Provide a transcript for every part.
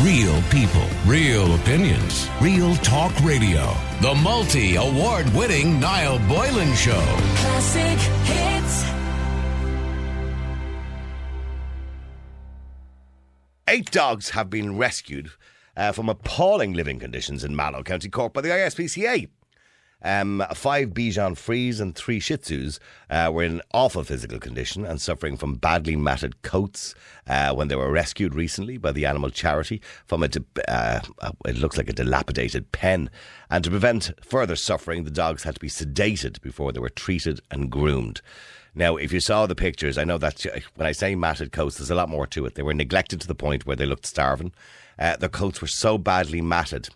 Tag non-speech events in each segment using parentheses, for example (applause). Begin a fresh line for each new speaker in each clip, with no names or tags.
Real people, real opinions, real talk radio. The multi award winning Niall Boylan Show.
Classic hits.
Eight dogs have been rescued uh, from appalling living conditions in Mallow, County Cork by the ISPCA. Um, five Bichon Frise and three Shih Tzus uh, were in awful physical condition and suffering from badly matted coats uh, when they were rescued recently by the animal charity from a, uh, it looks like a dilapidated pen. And to prevent further suffering, the dogs had to be sedated before they were treated and groomed. Now, if you saw the pictures, I know that when I say matted coats, there's a lot more to it. They were neglected to the point where they looked starving. Uh, their coats were so badly matted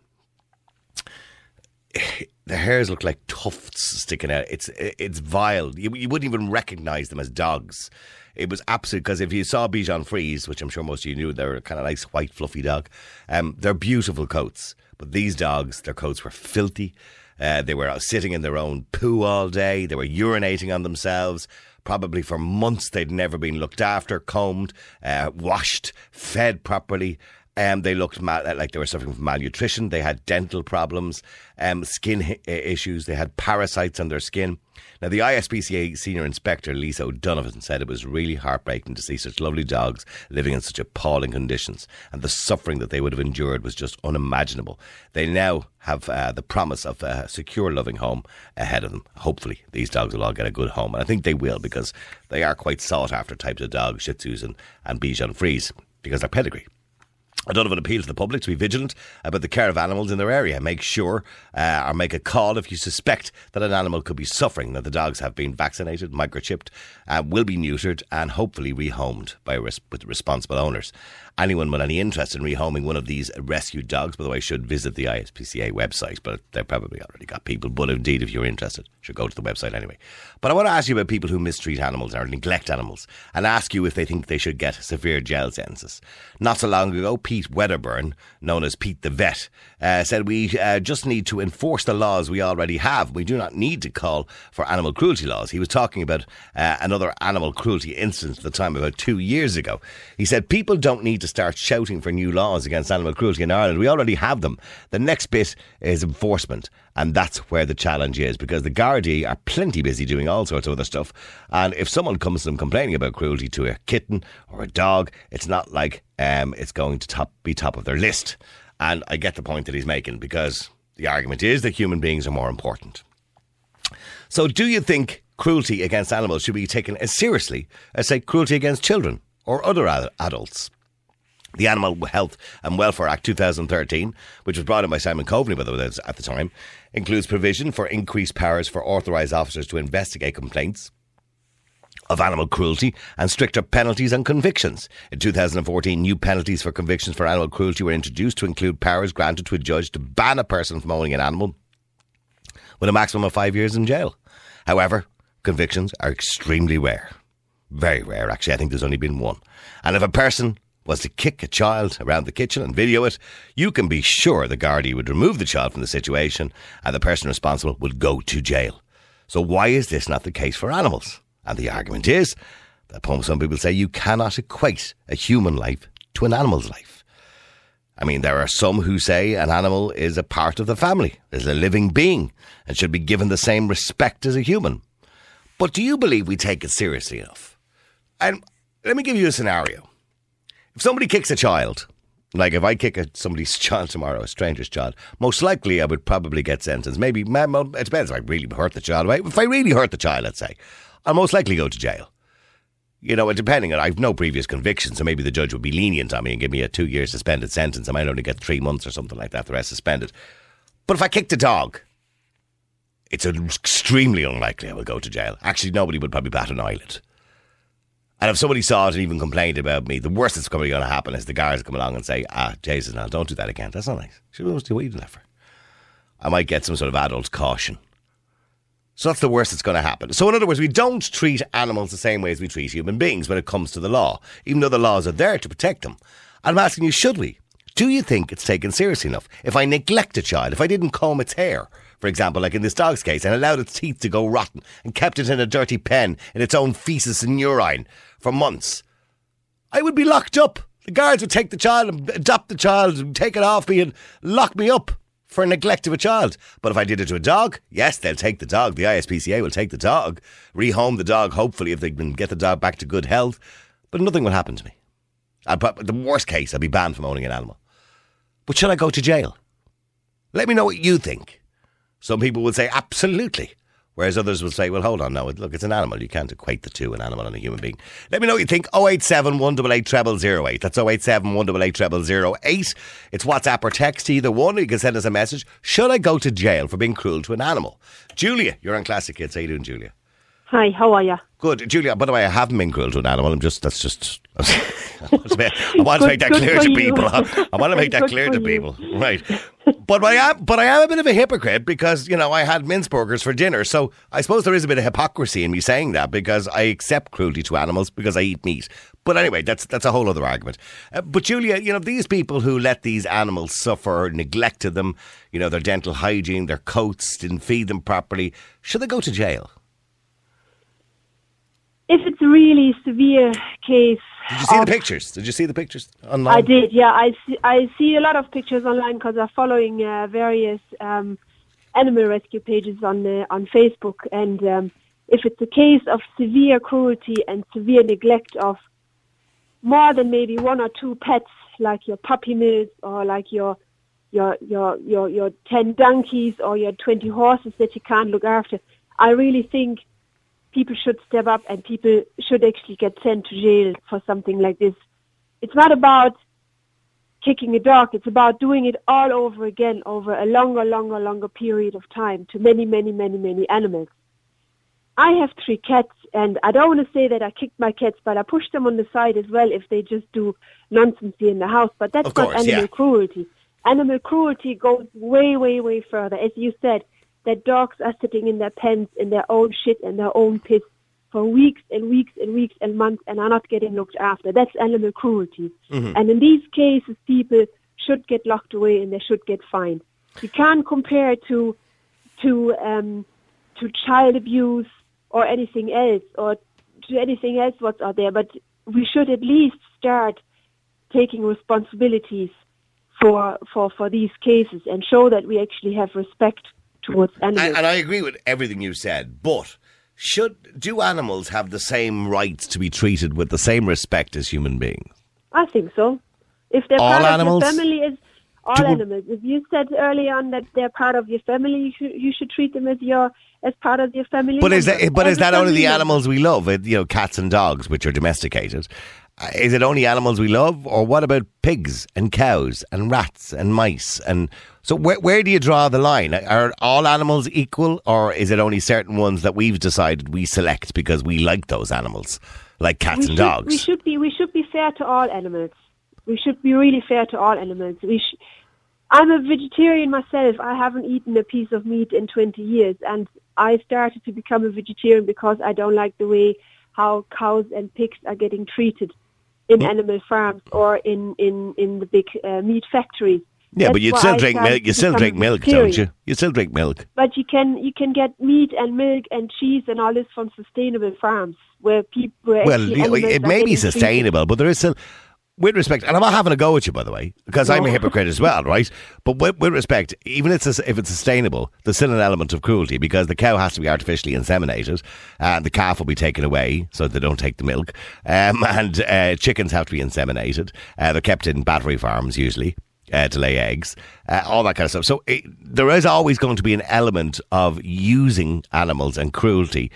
the hairs look like tufts sticking out. It's it's vile. You, you wouldn't even recognise them as dogs. It was absolute because if you saw Bichon Frise, which I'm sure most of you knew, they're a kind of nice white fluffy dog. Um, they're beautiful coats, but these dogs, their coats were filthy. Uh, they were sitting in their own poo all day. They were urinating on themselves. Probably for months they'd never been looked after, combed, uh, washed, fed properly. Um, they looked mal- like they were suffering from malnutrition. They had dental problems, um, skin hi- issues. They had parasites on their skin. Now, the ISPCA senior inspector, Lisa O'Donovan, said it was really heartbreaking to see such lovely dogs living in such appalling conditions, and the suffering that they would have endured was just unimaginable. They now have uh, the promise of a secure, loving home ahead of them. Hopefully, these dogs will all get a good home, and I think they will because they are quite sought after types of dogs, Shih Tzus and, and Bichon Frise, because they're pedigree. O'Donovan appeal to the public to be vigilant about the care of animals in their area. Make sure uh, or make a call if you suspect that an animal could be suffering, that the dogs have been vaccinated, microchipped, uh, will be neutered, and hopefully rehomed by res- with responsible owners. Anyone with any interest in rehoming one of these rescued dogs, by the way, should visit the ISPCA website, but they've probably already got people. But indeed, if you're interested, should go to the website anyway. But I want to ask you about people who mistreat animals or neglect animals and ask you if they think they should get severe jail sentences. Not so long ago, Pete Wedderburn, known as Pete the Vet, uh, said we uh, just need to enforce the laws we already have. We do not need to call for animal cruelty laws. He was talking about uh, another animal cruelty incident at the time, about two years ago. He said people don't need to start shouting for new laws against animal cruelty in Ireland. We already have them. The next bit is enforcement. And that's where the challenge is because the Gardaí are plenty busy doing all sorts of other stuff. And if someone comes to them complaining about cruelty to a kitten or a dog, it's not like um, it's going to top, be top of their list. And I get the point that he's making because the argument is that human beings are more important. So, do you think cruelty against animals should be taken as seriously as, say, cruelty against children or other ad- adults? The Animal Health and Welfare Act 2013, which was brought in by Simon Coveney, by the way, at the time, includes provision for increased powers for authorised officers to investigate complaints of animal cruelty and stricter penalties and convictions. In 2014, new penalties for convictions for animal cruelty were introduced to include powers granted to a judge to ban a person from owning an animal with a maximum of five years in jail. However, convictions are extremely rare. Very rare, actually. I think there's only been one. And if a person was to kick a child around the kitchen and video it, you can be sure the Gardaí would remove the child from the situation and the person responsible would go to jail. So why is this not the case for animals? And the argument is that some people say you cannot equate a human life to an animal's life. I mean, there are some who say an animal is a part of the family, is a living being, and should be given the same respect as a human. But do you believe we take it seriously enough? And let me give you a scenario. If somebody kicks a child, like if I kick a, somebody's (laughs) child tomorrow, a stranger's child, most likely I would probably get sentenced. Maybe, it depends if I really hurt the child. If I really hurt the child, let's say, I'll most likely go to jail. You know, depending on, I've no previous convictions, so maybe the judge would be lenient on me and give me a two year suspended sentence. I might only get three months or something like that, the rest suspended. But if I kicked a dog, it's extremely unlikely I will go to jail. Actually, nobody would probably bat an eyelid. And if somebody saw it and even complained about me, the worst that's probably going to happen is the guards come along and say, ah, Jesus, now don't do that again. That's not nice. What are you doing that for? I might get some sort of adult caution. So that's the worst that's going to happen. So, in other words, we don't treat animals the same way as we treat human beings when it comes to the law, even though the laws are there to protect them. I'm asking you, should we? Do you think it's taken seriously enough? If I neglect a child, if I didn't comb its hair, for example, like in this dog's case, and allowed its teeth to go rotten and kept it in a dirty pen in its own feces and urine for months, I would be locked up. The guards would take the child and adopt the child and take it off me and lock me up for neglect of a child. But if I did it to a dog, yes, they'll take the dog. The ISPCA will take the dog, rehome the dog, hopefully, if they can get the dog back to good health. But nothing will happen to me. I, but the worst case, I'll be banned from owning an animal. But should I go to jail? Let me know what you think. Some people would say absolutely. Whereas others will say, well, hold on, no, look, it's an animal. You can't equate the two, an animal and a human being. Let me know what you think. 087 188 0008. That's 087 188 0008. It's WhatsApp or text, either one. You can send us a message. Should I go to jail for being cruel to an animal? Julia, you're on Classic Hits. How you doing, Julia?
Hi, how are you?
Good. Julia, by the way, I haven't been cruel to an animal. I'm just, that's just, (laughs) I want to make, I want to make that clear to
you.
people. I want to make that clear to
you.
people. Right. But I am, but I am a bit of a hypocrite because, you know, I had mince burgers for dinner. So I suppose there is a bit of hypocrisy in me saying that because I accept cruelty to animals because I eat meat. But anyway, that's that's a whole other argument. Uh, but Julia, you know, these people who let these animals suffer, neglected them, you know, their dental hygiene, their coats, didn't feed them properly, should they go to jail?
If it's a really severe case,
Did you see
of-
the pictures? Did you see the pictures online?
I did, yeah. I see, I see a lot of pictures online because I'm following uh, various um, animal rescue pages on uh, on Facebook, and um, if it's a case of severe cruelty and severe neglect of more than maybe one or two pets, like your puppy mills or like your your your your your ten donkeys or your twenty horses that you can't look after, I really think people should step up and people should actually get sent to jail for something like this. It's not about kicking a dog. It's about doing it all over again over a longer, longer, longer period of time to many, many, many, many animals. I have three cats, and I don't want to say that I kicked my cats, but I push them on the side as well if they just do nonsense here in the house. But that's
Of
not animal
yeah.
cruelty. Animal cruelty goes way, way, way further. As you said, that dogs are sitting in their pens in their own shit and their own piss for weeks and weeks and weeks and months and are not getting looked after. That's animal cruelty. And in these cases, people should get locked away and they should get fined. You can't compare it to to um, to child abuse or anything else or to anything else what's out there. But we should at least start taking responsibilities for for for these cases and show that we actually have respect towards animals.
And, and I agree with everything you said, but should do animals have the same rights to be treated with the same respect as human beings?
I think so. If they're
All
part
animals?
of your family, is all
Do-
animals. If you said early on that they're part of your family, you should, you should treat them as your as part of your family.
But is that but is that only the animals we love? You know, cats and dogs, which are domesticated. Uh, Is it only animals we love, or what about pigs and cows and rats and mice? And so, where where do you draw the line? Are all animals equal, or is it only certain ones that we've decided we select because we like those animals, like cats
we
and
should,
dogs?
We should be we should be fair to all animals. We should be really fair to all animals. We sh- I'm a vegetarian myself. I haven't eaten a piece of meat in 20 years, and I started to become a vegetarian because I don't like the way how cows and pigs are getting treated in animal farms or in in in the big uh, meat factories.
Yeah, but you still
I
drink milk. You still drink milk, don't you? You still drink milk.
But you can you can get meat and milk and cheese and all this from sustainable farms where people where
Well, it may be
getting treated.
sustainable, but there is still, with respect, and I'm not having a go at you, by the way, because I'm a hypocrite as well, right? But with, with respect, even if it's, if it's sustainable, there's still an element of cruelty because the cow has to be artificially inseminated, and the calf will be taken away so they don't take the milk, um, (laughs) and uh, chickens have to be inseminated. Uh, they're kept in battery farms usually. Uh, to lay eggs, uh, all that kind of stuff. So it, there is always going to be an element of using animals and cruelty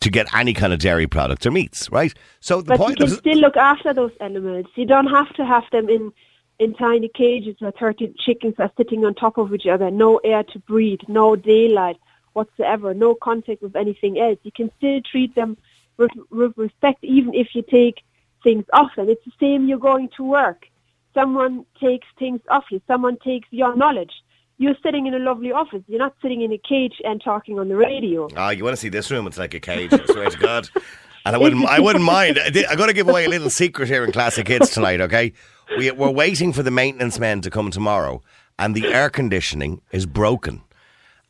to get any kind of dairy products or meats, right? So the point is.
But you can still look after those animals. You don't have to have them in in tiny cages where 30 chickens are sitting on top of each other, no air to breathe, no daylight whatsoever, no contact with anything else. You can still treat them with, with respect, even if you take things off them. It's the same you're going to work. Someone takes things off you. Someone takes your knowledge. You're sitting in a lovely office. You're not sitting in a cage and talking on the radio.
Ah, you want to see this room? It's like a cage. I swear to God. And I wouldn't, I wouldn't mind. I did- I'm going to give away a little secret here in Classic Hits tonight. Okay, we, we're waiting for the maintenance men to come tomorrow, and the air conditioning is broken,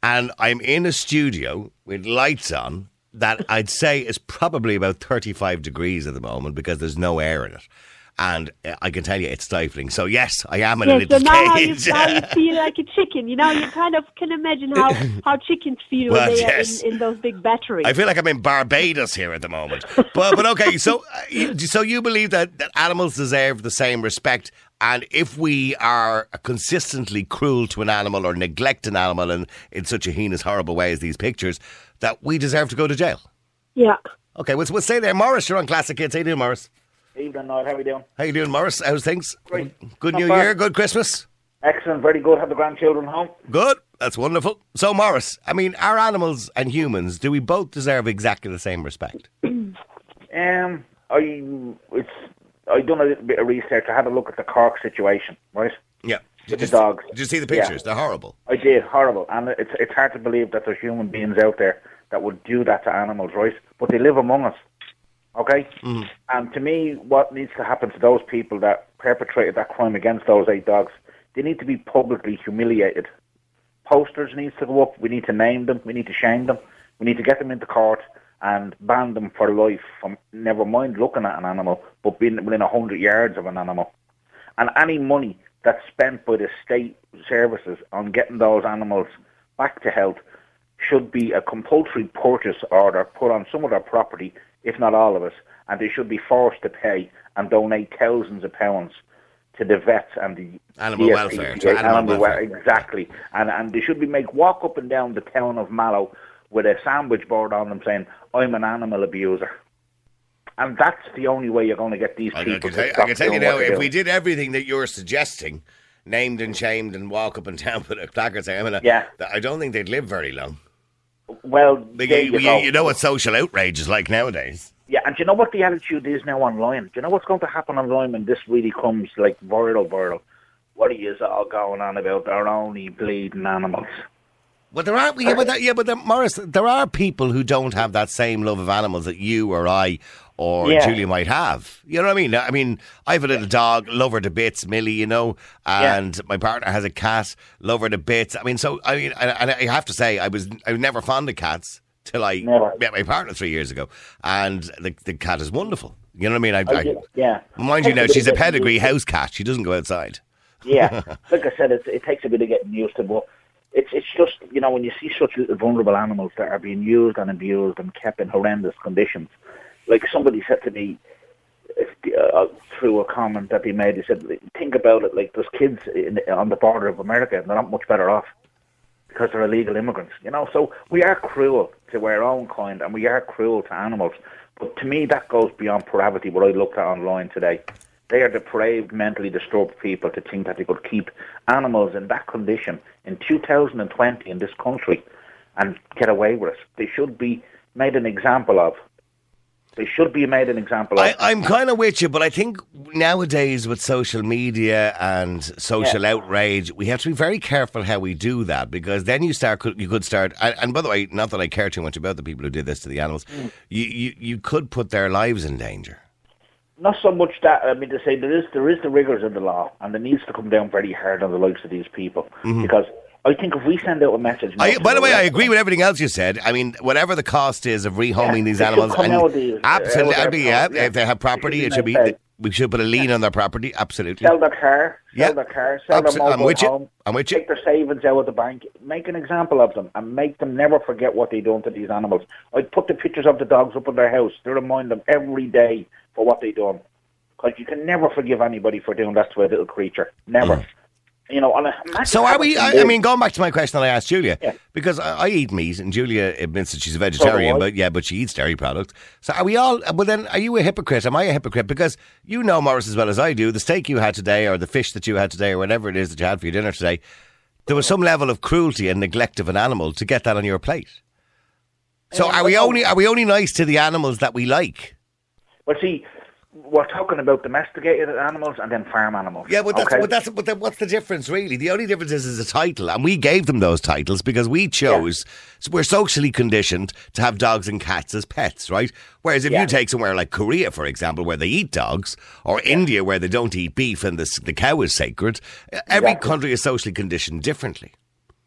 and I'm in a studio with lights on that I'd say is probably about 35 degrees at the moment because there's no air in it. And uh, I can tell you it's stifling. So yes, I am in
Yes,
a
so
little
now how you,
cage.
how you (laughs) feel like a chicken. You know, you kind of can imagine how, how chickens feel
Well,
when they
yes.
are in, in those big batteries.
I feel like I'm in Barbados here at the moment. But but okay, so uh, you, so you believe that, that animals deserve the same respect, and if we are consistently cruel to an animal or neglect an animal in, in such a heinous, horrible way as these pictures, that we deserve to go to jail.
yeah.
Okay, we'll, we'll stay there. Morris, you're on Classic Hits. How you doing, Morris?
Evening, Niall. How are we doing?
How you doing, Morris? How's things?
Great.
Good
Not
New
bad.
Year. Good Christmas.
Excellent. Very good. Have the grandchildren home.
Good. That's wonderful. So, Morris, I mean, are animals and humans, do we both deserve exactly the same respect? (clears throat)
Um, I it's I done a little bit of research. I had a look at the Cork situation, right?
Yeah.
With the dogs.
Did you see the
Yeah.
pictures? They're horrible.
I did horrible, and it's it's hard to believe that there's human beings out there that would do that to animals, right? But they live among us, okay? Mm-hmm. And to me, what needs to happen to those people that perpetrated that crime against those eight dogs, they need to be publicly humiliated. Posters needs to go up. We need to name them. We need to shame them. We need to get them into court and ban them for life from never mind looking at an animal, but being within a hundred yards of an animal and any money that's spent by the state services on getting those animals back to health should be a compulsory purchase order put on some of their property, if not all of it, and they should be forced to pay and donate thousands of pounds to the vets and the
Animal
DSPCA,
welfare, to animal
wel-
welfare.
exactly, and and they should be make walk up and down the town of Mallow with a sandwich board on them saying, "I'm an animal abuser." And that's the only way you're going to get these
I, I
people
can I can tell you now, if
do.
we did everything that you're suggesting, named and shamed and walk up and (laughs) down with a placard saying, I'm gonna,
Yeah.
I don't think they'd live very long.
Well,
you,
you,
you- know what social outrage is like nowadays.
Yeah, and do you know what the attitude is now online? Do you know what's going to happen online when this really comes like viral, viral? What are you all going on about? They're only bleeding animals.
Well, there are, yeah, but, that, yeah, but there, Morris, there are people who don't have that same love of animals that you or I or
Yeah.
Julia might have. You know what I mean? I mean, I have a little dog, love her to bits, Millie, you know, and my partner has a cat, love her to bits. I mean, so, I mean, and, and I have to say, I was, I was never fond of cats till I
Never.
met my partner three years ago, and the, the cat is wonderful. You know what I mean? I,
I
I,
yeah.
Mind you, now she's a
bit of getting
pedigree house cat. She doesn't go outside.
Yeah, (laughs) like I said, it, it takes a bit of getting used to, but it's it's just you know when you see such vulnerable animals that are being used and abused and kept in horrendous conditions. Like somebody said to me if, uh, through a comment that they made, they said, "Think about it. Like there's kids in, on the border of America, and they're not much better off because they're illegal immigrants. You know, so we are cruel to our own kind, and we are cruel to animals. But to me, that goes beyond pravity. What I looked at online today, they are depraved, mentally disturbed people to think that they could keep animals in that condition in 2020 in this country and get away with it. They should be made an example of. They should be made an example of.
I, I'm kind of with you, but I think nowadays with social media and social outrage, we have to be very careful how we do that because then you start, you could start. And, by the way, not that I care too much about the people who did this to the animals,
Mm.
you, you you could put their lives in danger.
not so much that I mean to say there is there is the rigors of the law, and it needs to come down very hard on the likes of these people because I think if we send out a message.
I, by the way, I agree with everything else you said. I mean, whatever the cost is of rehoming
Yeah,
these animals,
come
and
out of these, uh,
absolutely,
of their
yeah,
yeah.
if they have property, it should be.
paid.
We should put a lien on their property. Absolutely.
sell their car, sell
Yeah.
their car, sell
Abso-
their
I'm
mobile
with you.
home,
I'm with you.
take their savings out of the bank, make an example of them, and make them never forget what they done to these animals. I'd put the pictures of the dogs up in their house to remind them every day for what they done. Because you can never forgive anybody for doing that to a little creature. Never. You know, on a.
So are we? I, I mean, going back to my question that I asked Julia,
Yeah.
because I, I eat meat, and Julia admits that she's a vegetarian, oh,
I.
but yeah, but she eats dairy products. So are we all? Well, then, are you a hypocrite? Am I a hypocrite? Because you know Morris as well as I do. The steak you had today, or the fish that you had today, or whatever it is that you had for your dinner today, there was some level of cruelty and neglect of an animal to get that on your plate. So
Yeah,
are we only are we only nice to the animals that we like?
But see, we're talking about domesticated animals and then farm animals.
Yeah, but that's,
okay?
but that's but then what's the difference really? The only difference is, is a title, and we gave them those titles because we chose. So we're socially conditioned to have dogs and cats as pets, right? Whereas if
Yeah.
you take somewhere like Korea, for example, where they eat dogs, or India where they don't eat beef and the the cow is sacred, every country is socially conditioned differently.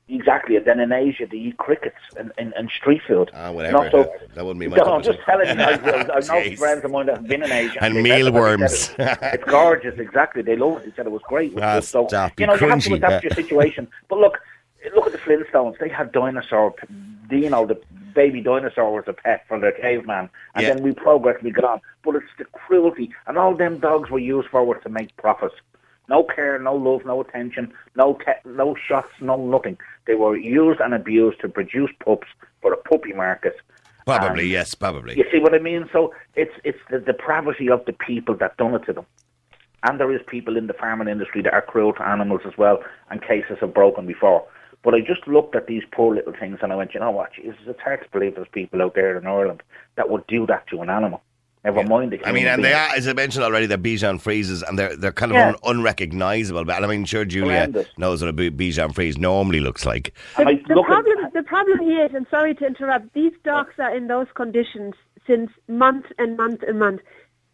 Exactly, and then in Asia they eat crickets and, and, and street food.
Ah, whatever.
Not so,
That- that wouldn't be my
No, I'm just telling you. I, I, I know (laughs) friends of mine that have been in Asia.
And mealworms.
it. (laughs) It's gorgeous, exactly. They love it. They said it was great.
Ah,
so,
stop,
you know, you have to adapt your situation. (laughs) But look, look at the Flintstones. They had dinosaur, you know, the baby dinosaur was a pet for their caveman. And
Yeah.
then we progressed, we got on. But it's the cruelty. And all them dogs were used for were to make profits. No care, no love, no attention, no ca- no shots, no nothing. They were used and abused to produce pups for the puppy market.
Probably,
And
yes, probably.
You see what I mean? So it's it's the depravity of the people that done it to them. And there is people in the farming industry that are cruel to animals as well, and cases have broken before. But I just looked at these poor little things and I went, you know what, Jesus, it's hard to believe there's people out there in Ireland that would do that to an animal. Never mind the
I mean,
human
and they are, as I mentioned already, they're Bichon Frises, and they're they're kind of
Yeah.
un- unrecognizable. But I mean, sure, Julia
Horrendous.
knows what a Bi- Bichon Frise normally looks like.
The, the
look at-
problem, the problem here is, and sorry to interrupt, these dogs are in those conditions since month and month and month,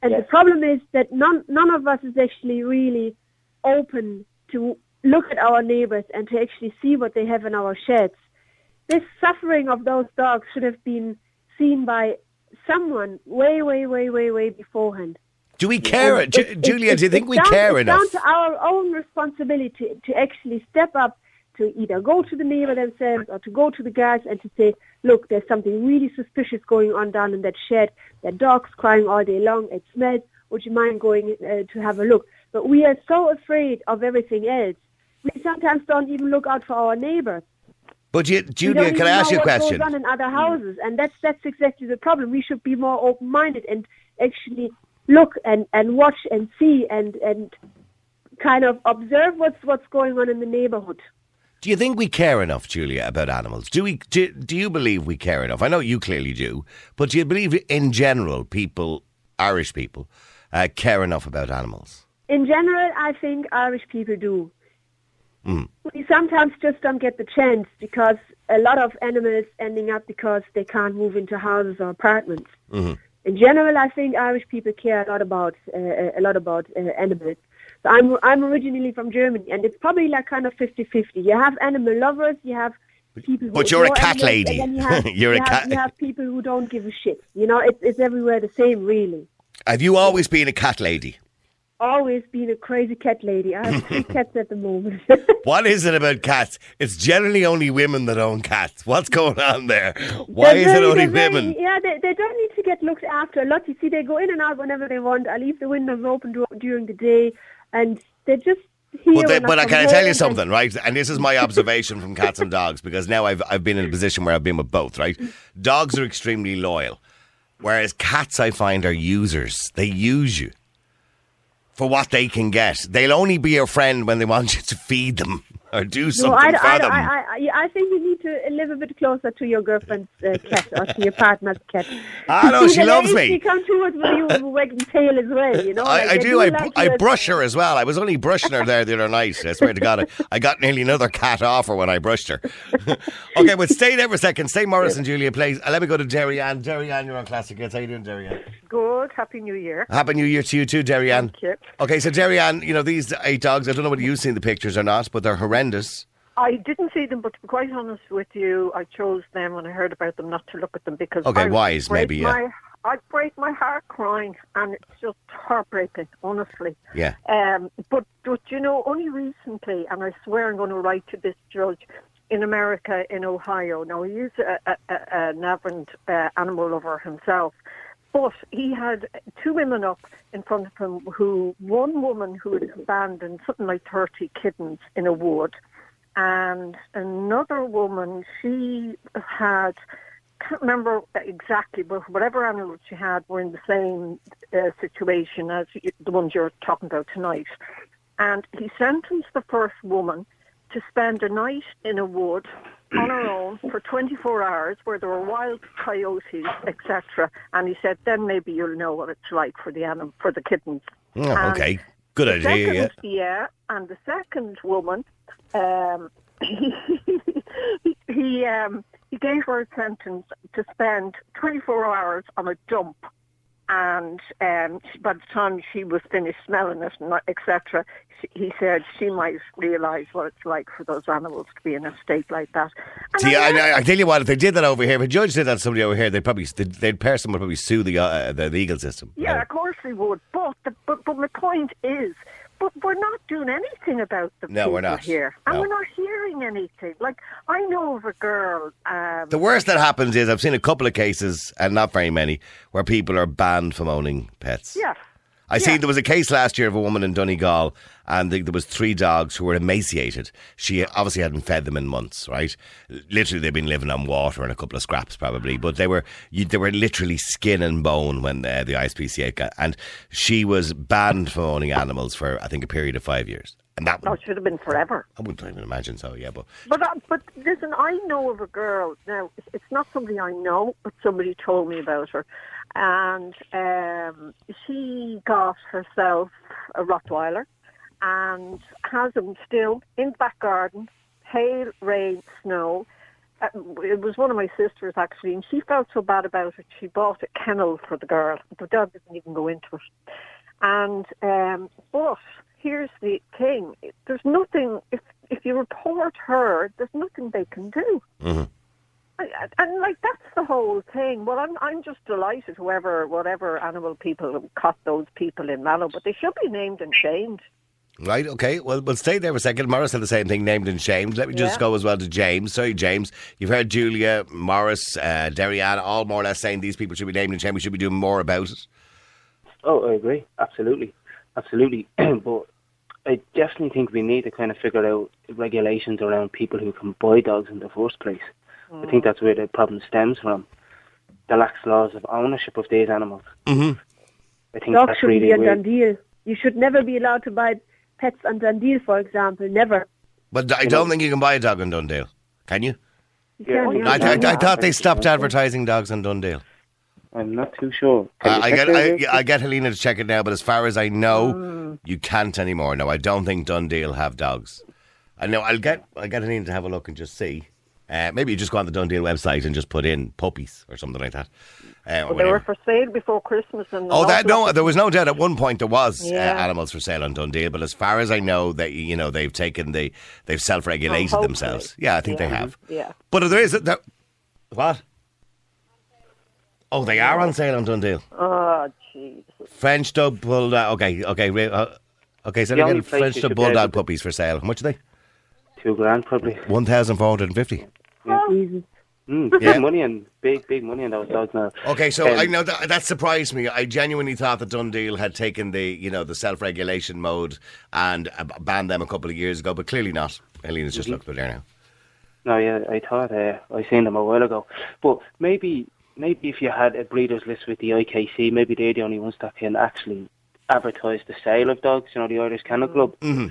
and the problem is that none none of us is actually really open to look at our neighbors and to actually see what they have in our sheds. This suffering of those dogs should have been seen by someone way, way, way, way, way beforehand.
Do we care,
And
Ju-
it's- it's-
Julia? Do you think we
down-
care
it's
enough?
down to our own responsibility to, to actually step up to either go to the neighbor themselves or to go to the guys and to say, look, there's something really suspicious going on down in that shed. That dogs crying all day long. It smells. Would you mind going uh, to have a look? But we are so afraid of everything else. We sometimes don't even look out for our neighbors.
But you, Julia, can I ask you a question?
goes on in other houses, and that's that's exactly the problem. We should be more open-minded and actually look and, and watch and see and and kind of observe what's what's going on in the neighborhood.
Do you think we care enough, Julia, about animals? Do we? Do, do you believe we care enough? I know you clearly do, but do you believe in general people, Irish people, uh, care enough about animals?
In general, I think Irish people do.
Mm.
We sometimes just don't get the chance because a lot of animals ending up because they can't move into houses or apartments.
Mhm.
In general, I think Irish people care a lot about uh, a lot about uh, animals. So I'm I'm originally from Germany, and it's probably like kind of 50-50. You have animal lovers, you have people. Who
But you're a cat
animals,
lady.
you have, (laughs)
You're a
have-
cat-
You have people who don't give a shit. You know, it's it's everywhere the same, really.
Have you always been a cat lady?
Always been a crazy cat lady. I have three (laughs) cats at the moment. (laughs)
What is it about cats? It's generally only women that own cats. What's going on there? Why
They're
is it
very-
only
they're very-
women?
yeah, they, they don't need to get looked after a lot. You see, they go in and out whenever they want. I leave the windows open during the day, and they're just.
But, they, but I can I tell you something, right? And this is my observation from cats and dogs because now I've I've been in a position where I've been with both, right? Dogs are extremely loyal, whereas cats I find are users. They use you for what they can get. They'll only be your friend when they want you to feed them or do
No,
something
I,
for
I,
them.
I, I, I think you need to live a bit closer to your girlfriend's uh, cat or to your partner's cat.
Ah, no, she
the
loves
ladies,
me.
She come towards with you (laughs) with a wagging tail as well, you know.
I,
like
I
they
do. I,
like
I
you as-
brush her as well. I was only brushing her there the other night. I swear to God, I, I got nearly another cat off her when I brushed her. (laughs) okay, but stay there for a second. Stay Morris and Julia, please. Uh, let me go to Jerry Ann. Jerry Ann, you're on Classic Hits. How you doing, Jerry Ann?
Good. Happy New Year.
Happy New Year to you too, Jerry Ann.
Thank you.
Okay, so Jerry Ann, you know, these eight dogs, I don't know whether you've seen the pictures or not, but they're horrendous.
I didn't see them, but to be quite honest with you, I chose them when I heard about them not to look at them because
Okay,
I
wise, maybe, yeah.
My, I'd break my heart crying, and it's just heartbreaking, honestly.
Yeah.
Um, but, but you know, only recently, and I swear I'm going to write to this judge in America, in Ohio. Now he is a, a, a, an avid uh, animal lover himself, but he had two women up in front of him who, one woman who had abandoned something like 30 kittens in a wood, and another woman, she had can't remember exactly, but whatever animals she had were in the same uh, situation as the ones you're talking about tonight. And he sentenced the first woman to spend a night in a wood on her (clears throat) own for 24 hours where there were wild coyotes, etc. And he said, then maybe you'll know what it's like for the anim- for the kittens.
Oh, okay. Good idea, yeah.
yeah. And the second woman, um, he, (laughs) he, um, he gave her a sentence to spend 24 hours on a dump. and um, by the time she was finished smelling it, etc., he said she might realise what it's like for those animals to be in a state like that. And
See,
I
I, I, tell you what, if they did that over here, if a judge did that to somebody over here, they'd probably, they'd, they'd person would probably sue the, uh, the legal system.
Yeah, of course we would. But the, but but my point is, but we're not doing anything about the
No,
people
we're not.
here, and
No.
we're not hearing anything. Like I know of a girl. Um,
The worst that happens is I've seen a couple of cases, and not very many, where people are banned from owning pets.
yeah,
I see there was a case last year of a woman in Donegal, and the, there was three dogs who were emaciated. She obviously hadn't fed them in months, right? Literally, they'd been living on water and a couple of scraps, probably. But they were you, they were literally skin and bone when uh, the ISPCA got, and she was banned from owning animals for I think a period of five years. And that would,
should have been forever.
I wouldn't even imagine so. Yeah, but
But uh, but listen, I know of a girl now. It's not somebody I know, but somebody told me about her, and um, she got herself a Rottweiler, and has him still in the back garden, hail, rain, snow. Uh, it was one of my sisters actually, and she felt so bad about it. She bought a kennel for the girl. The dog didn't even go into it. And um, but here's the thing: there's nothing. If if you report her, there's nothing they can do.
Mhm.
I- I- And like that's the whole thing. Well, I'm I'm just delighted whoever whatever animal people caught those people in Mallow, but they should be named and shamed.
Right, okay. Well, we'll stay there for a second. Morris said the same thing, named and shamed. Let me just
Yeah.
go as well to James. Sorry, James. You've heard Julia, Morris, uh, Jerry Ann, all more or less saying these people should be named and shamed. We should be doing more about it.
Oh, I agree. Absolutely. Absolutely. (clears throat) but I definitely think we need to kind of figure out regulations around people who can buy dogs in the first place. I think that's where the problem stems from. The lax laws of ownership of these animals.
Mhm.
I think
Dogs
that's
shouldn't
really
be on
where,
DoneDeal. You should never be allowed to buy pets on DoneDeal, for example. Never.
But I don't think you can buy a dog in DoneDeal. Can you?
You
Yeah,
can't,
I,
yeah.
I, I thought they stopped advertising dogs in DoneDeal.
I'm not too sure.
Uh, I get I, I get Helena to check it now, but as far as I know, you can't anymore. No, I don't think DoneDeal have dogs. I know. I'll get, I'll get Helena to have a look and just see. Uh, maybe you just go on the DoneDeal website and just put in puppies or something like that. Uh,
Well, they were for sale before Christmas, and
Oh, that no, there was no doubt at one point there was uh, animals for sale on DoneDeal, but as far as I know, that you know they've taken the they've self-regulated
Oh,
themselves. Yeah, I think they have.
Yeah.
But there is there, what? Oh, they are on sale on DoneDeal.
Oh, jeez.
French dub bulldog. Okay, okay, uh, okay. So again, French dub
should be able
bulldog puppies for sale. How much are they?
Two grand probably.
One thousand four hundred and fifty.
Jesus.
Mm, (laughs) big
Yeah.
money and big, big money on those dogs now.
Okay, so
Um,
I know that that surprised me. I genuinely thought that DoneDeal had taken the you know the self-regulation mode and uh, banned them a couple of years ago, but clearly not. Helena's just looked at there now.
No, yeah, I thought uh, I seen them a while ago. But maybe, maybe if you had a breeders list with the IKC, maybe they're the only ones that can actually advertise the sale of dogs. You know, the Irish Kennel Club.
Mm-hmm.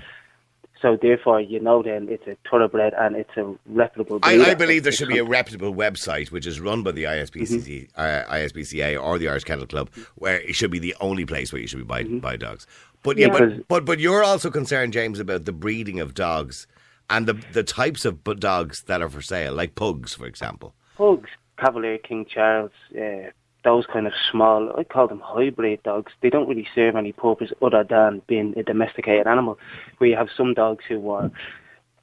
So therefore, you know, then it's a thoroughbred and it's a reputable.
I. I believe there should be a reputable website which is run by the ISPCA, uh, ISPCA or the Irish Kennel Club, where it should be the only place where you should be buying buy dogs. But yeah,
Because-
but, but but you're also concerned, James, about the breeding of dogs and the the types of dogs that are for sale, like pugs, for example.
pugs, Cavalier, King Charles, uh, those kind of small. I call them hybrid dogs. They don't really serve any purpose other than being a domesticated animal. Where you have some dogs who are.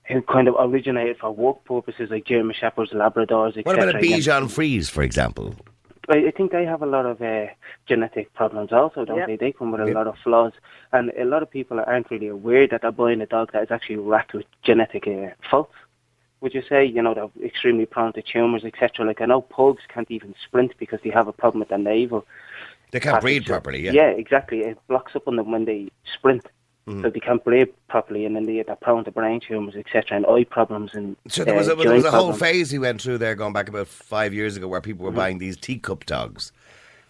Who kind of originated for work purposes, like German Shepherds, Labradors, etc.
What about a Bichon Frise, for example?
I, I think they have a lot of uh, genetic problems also, don't
Yep.
they? They come with a
Yep.
lot of flaws. And a lot of people aren't really aware that they're buying a dog that is actually racked with genetic uh, faults. Would you say, you know, they're extremely prone to tumours, etc.? Like, I know pugs can't even sprint because they have a problem with their navel.
They can't
passage.
properly. Yeah.
Yeah, exactly. It blocks up on them when they sprint.
Mm.
So they can't breathe properly, and then they, they're prone to brain tumours, etc., and eye problems. And
So there was a,
uh,
there was a whole
problems.
phase he went through there, going back about five years ago, where people were
Mm-hmm.
buying these teacup dogs.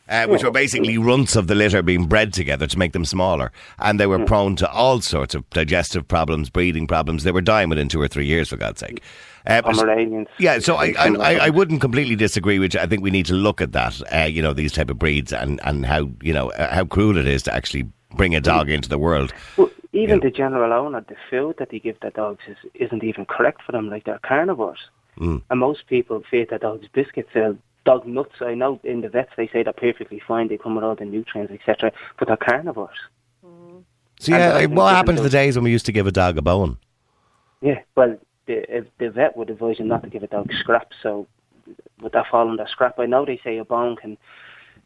Uh, which were basically runts of the litter being bred together to make them smaller. And they were prone to all sorts of digestive problems, breathing problems. They were dying within two or three years, for God's sake. Uh,
Pomeranians.
yeah, so I, I, I. I wouldn't completely disagree with you. I think we need to look at that, uh, you know, these type of breeds and, and how, you know, uh, how cruel it is to actually bring a dog into the world.
Well, even
Yeah.
the general owner, the food that they give their dogs is, isn't even correct for them, like they're carnivores.
Mm.
And most people feed their dogs biscuits. They'll dog nuts. I know in the vets they say they're perfectly fine. They come with all the nutrients, etc. But they're carnivores. Mm.
So yeah,
And
what happened to the days when we used to give a dog a bone?
Yeah, well, the, if the vet would advise you not to give a dog scraps. So would that fall under scrap? I know they say a bone can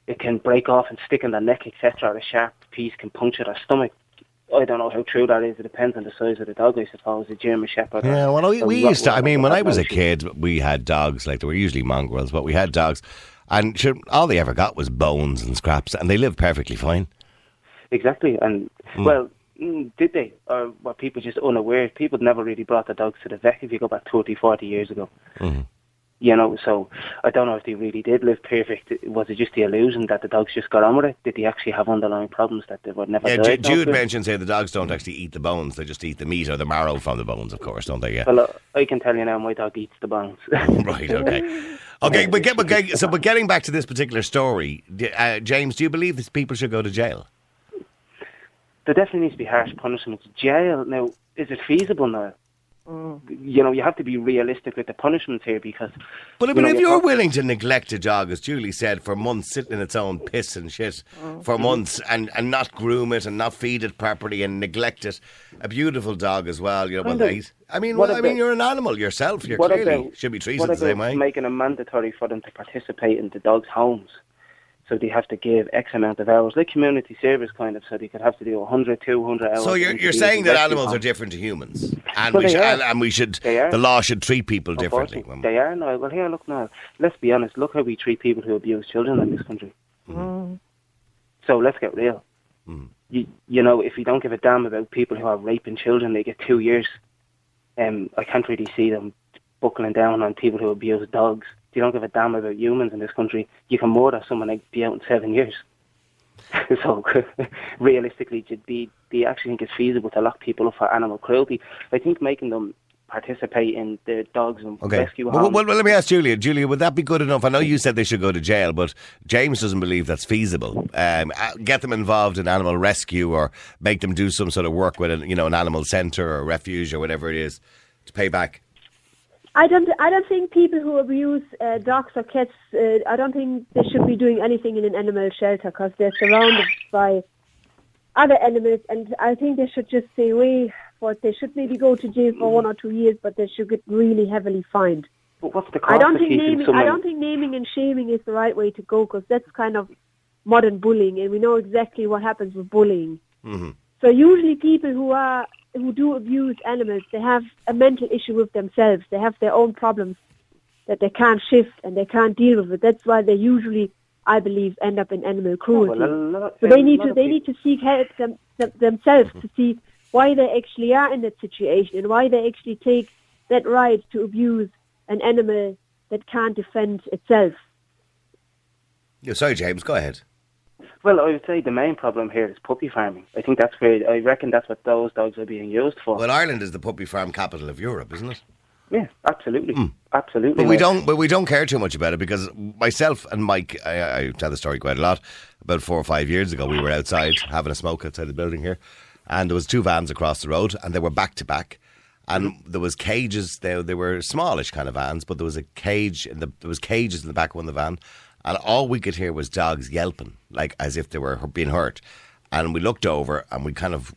it can break off and stick in the neck, etc. Or a sharp piece can puncture their stomach. I don't know how true that is. It depends on the size of the dog, I suppose. A German Shepherd.
Yeah, well, we, we used to. I mean, when I was a kid, we had dogs. Like they were usually mongrels, but we had dogs, and sure, all they ever got was bones and scraps, and they lived perfectly fine.
Exactly, and
Hmm.
well, mm, did they, or were people just unaware? People never really brought their dogs to the vet. If you go back 30, 40 years ago,
Mhm.
You know. So I don't know if they really did live perfect. Was it just the illusion that the dogs just got on with it? Did they actually have underlying problems that they were never?
Yeah, Ju- Jude
with?
mentions here the dogs don't actually eat the bones; they just eat the meat or the marrow from the bones, of course, don't they? Yeah.
Well, uh, I can tell you now, my dog eats the bones. (laughs)
Right. Okay. Okay. But get, but get, so, but getting back to this particular story, uh, James, do you believe these people should go to jail?
there definitely needs to be harsh punishments. Jail now is it feasible now? Mm. You know, you have to be realistic with the punishments here because.
But I
you
mean,
know,
if
you're
willing to neglect a dog, as Julie said, for months, sitting in its own piss and shit mm. for months, and, and not groom it and not feed it properly and neglect it, a beautiful dog as well. You know, well, they- I mean, well, I mean, you're an animal yourself. You're
what
clearly
about-
should be treated the same way.
making it mandatory for them to participate in the dogs' homes? So they have to give X amount of hours, like community service kind of. So they could have to do 100, 200 hours.
So you're, you're saying that animals are different to humans, and
Well,
we should, and, and we should
They are.
the law should treat people differently.
They are now. Well, here, look now. Let's be honest. Look how we treat people who abuse children in this country. Mm-hmm. Mm. So let's get real. Mm. You, you know, if you don't give a damn about people who are raping children, they get two years. Um, I can't really see them buckling down on people who abuse dogs. If you don't give a damn about humans in this country, you can murder someone and be out in seven years. (laughs) so (laughs) realistically, do, you actually think it's feasible to lock people up for animal cruelty? I think making them participate in the dogs and
Okay.
rescue
Well,
homes.
well, well, let me ask Julia. Julia, would that be good enough? I know you said they should go to jail, but James doesn't believe that's feasible. Um, uh, get them involved in animal rescue or make them do some sort of work with an, you know, an animal centre or refuge or whatever it is to pay back.
I don't. I don't think people who abuse uh, dogs or cats. Uh, I don't think they should be doing anything in an animal shelter because they're surrounded by other animals, and I think they should just stay away. But they should maybe go to jail for one or two years, but they should get really heavily fined.
But what's the cost
I don't think naming.
someone?
I don't think naming and shaming is the right way to go because that's kind of modern bullying, and we know exactly what happens with bullying. So usually, people who are who do abuse animals, they have a mental issue with themselves. They have their own problems that they can't shift and they can't deal with it. That's why they usually, I believe, end up in animal cruelty.
well, lot-
so they need to they need to seek help them, them, themselves to see why they actually are in that situation and why they actually take that right to abuse an animal that can't defend itself.
Yeah, sorry, James, go ahead.
Well, I would say the main problem here is puppy farming. I think that's where I reckon that's what those dogs are being used for.
Well, Ireland is the puppy farm capital of Europe, isn't it?
yeah, absolutely, hmm. absolutely.
But we don't. But we don't care too much about it because myself and Mike, I, I tell the story quite a lot. About four or five years ago, we were outside having a smoke outside the building here, and there was two vans across the road, and they were back to back, and there was cages. They they were smallish kind of vans, but there was a cage in the there was cages in the back of one of the van, and all we could hear was dogs yelping like as if they were being hurt. And we looked over and we kind of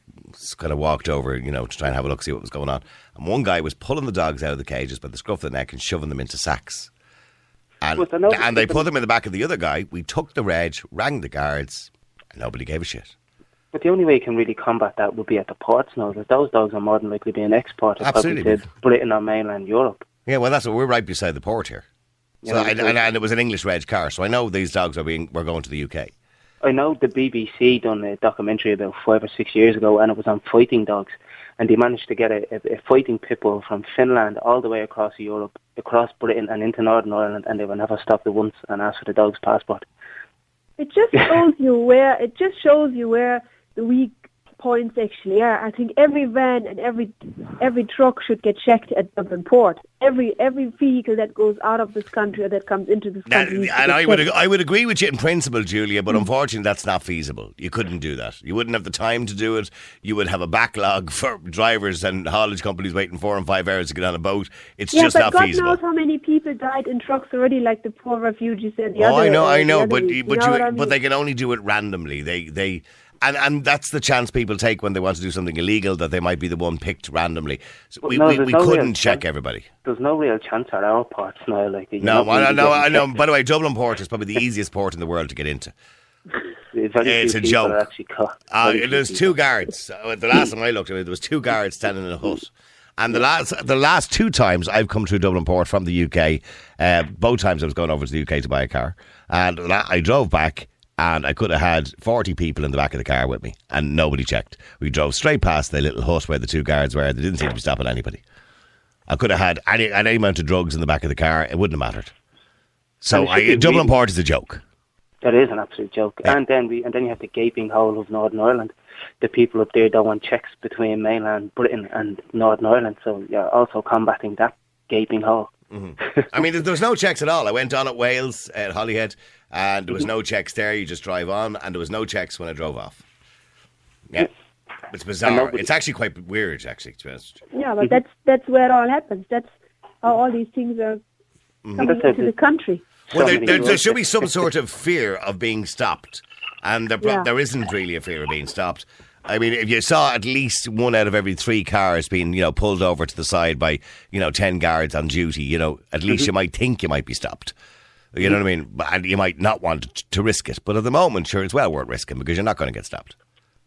kind of walked over, you know, to try and have a look, see what was going on. And one guy was pulling the dogs out of the cages by the scruff of the neck and shoving them into sacks. And,
Well, I know-
and they put them in the back of the other guy. We took the reg, rang the guards, and nobody gave a shit.
But the only way you can really combat that would be at the ports now, because those dogs are more than likely being exported
Absolutely.
probably to Britain or mainland Europe.
Yeah, well, that's what we're right beside the port here. So,
Yeah,
and, and, and it was an English reg car, so I know these dogs are being were going to the UK.
I know the BBC done a documentary about five or six years ago, and it was on fighting dogs, and they managed to get a, a, a fighting pit bull from Finland all the way across Europe, across Britain, and into Northern Ireland, and they were never stopped at once and asked for the dog's passport.
It just (laughs) shows you where it just shows you where the weak points actually. Yeah, I think every van and every every truck should get checked at Dublin Port. Every every vehicle that goes out of this country or that comes into this
Now,
country.
and I would. I would agree with you in principle, Julia, but mm. unfortunately that's not feasible. You couldn't do that. You wouldn't have the time to do it. You would have a backlog for drivers and haulage companies waiting four and five hours to get on a boat. It's
yeah,
just
but
not
God
feasible.
knows how many people died in trucks already, like the poor refugees and the
Oh,
other.
I know, I know, but but you, but they can only do it randomly. They they. And, and that's the chance people take when they want to do something illegal that they might be the one picked randomly. So we,
no,
we, we
no
couldn't check
chance.
everybody.
There's no real chance at our ports now. Like
No, I,
really
know, I know. (laughs) By the way, Dublin Port is probably the easiest port in the world to get into.
Very
It's a joke.
actually. (laughs)
Uh, there's
people.
two guards. The last time I looked at it, there was two guards standing in a hut. And the last the last two times I've come through Dublin Port from the UK, uh, both times I was going over to the UK to buy a car, and I drove back, and I could have had forty people in the back of the car with me, and nobody checked. We drove straight past the little hut where the two guards were. They didn't seem to be stopping anybody. I could have had any, any amount of drugs in the back of the car. It wouldn't have mattered. So
And it should
I, Dublin Port is a joke.
That is an absolute joke.
Yeah.
And then we and then you have the gaping hole of Northern Ireland. The people up there don't want checks between mainland Britain and Northern Ireland, so you're also combating that gaping hole. Mm-hmm.
I mean, there was no checks at all. I went on at Wales at Holyhead, and there was no checks there. You just drive on, and there was no checks when I drove off. Yeah, it's bizarre.
nobody-
It's actually quite weird, actually, to be honest.
Yeah, but that's that's where it all happens. That's how all these things are
Mm-hmm.
coming
That's
into the
the-
country.
Well, there, there, there should be some sort of fear of being stopped, and there,
Yeah.
there isn't really a fear of being stopped. I mean, if you saw at least one out of every three cars being, you know, pulled over to the side by, you know, ten guards on duty, you know, at least you might think you might be stopped. You know what I mean? And you might not want to, to risk it. But at the moment, sure, it's well worth risking because you're not going to get stopped,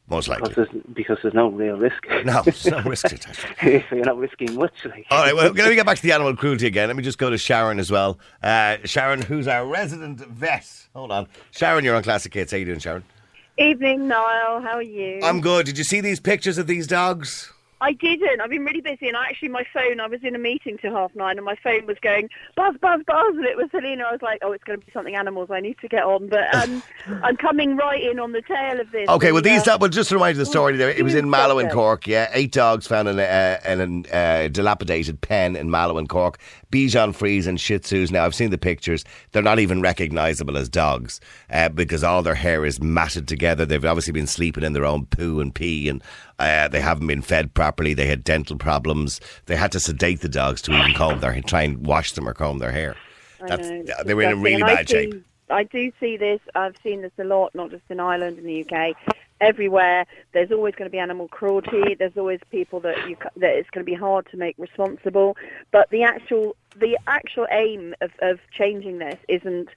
most likely.
because there's, because there's no real risk.
No, (laughs) it's no risk attached. (laughs)
so you're not risking much. Like.
All right, well, let me get back to the animal cruelty again. Let me just go to Sharon as well. Uh, Sharon, who's our resident vet. Hold on. Sharon, you're on Classic Hits. How you doing, Sharon?
Evening, Niall. How are you?
I'm good. Did you see these pictures of these dogs?
I didn't. I've been really busy, and actually, my phone. I was in a meeting till half nine, and my phone was going buzz, buzz, buzz, and it was Helena. I was like, "Oh, it's going to be something animals. I need to get on." But um, (laughs) I'm coming right in on the tail of this.
Okay, well, these dogs, well, just to remind you the story there, it was in Mallow
and
Cork, yeah. Eight dogs found in a, uh, in a uh, dilapidated pen in Mallow and Cork. Bichon Frise and Shih Tzus. Now, I've seen the pictures. They're not even recognisable as dogs uh, because all their hair is matted together. They've obviously been sleeping in their own poo and pee and uh, they haven't been fed properly. They had dental problems. They had to sedate the dogs to even comb their try and wash them or comb their hair. That's,
know,
they were in a really bad
see-
shape.
I do see this. I've seen this a lot, not just in Ireland, in the UK. Everywhere, there's always going to be animal cruelty. There's always people that you that it's going to be hard to make responsible. But the actual the actual aim of, of changing this isn't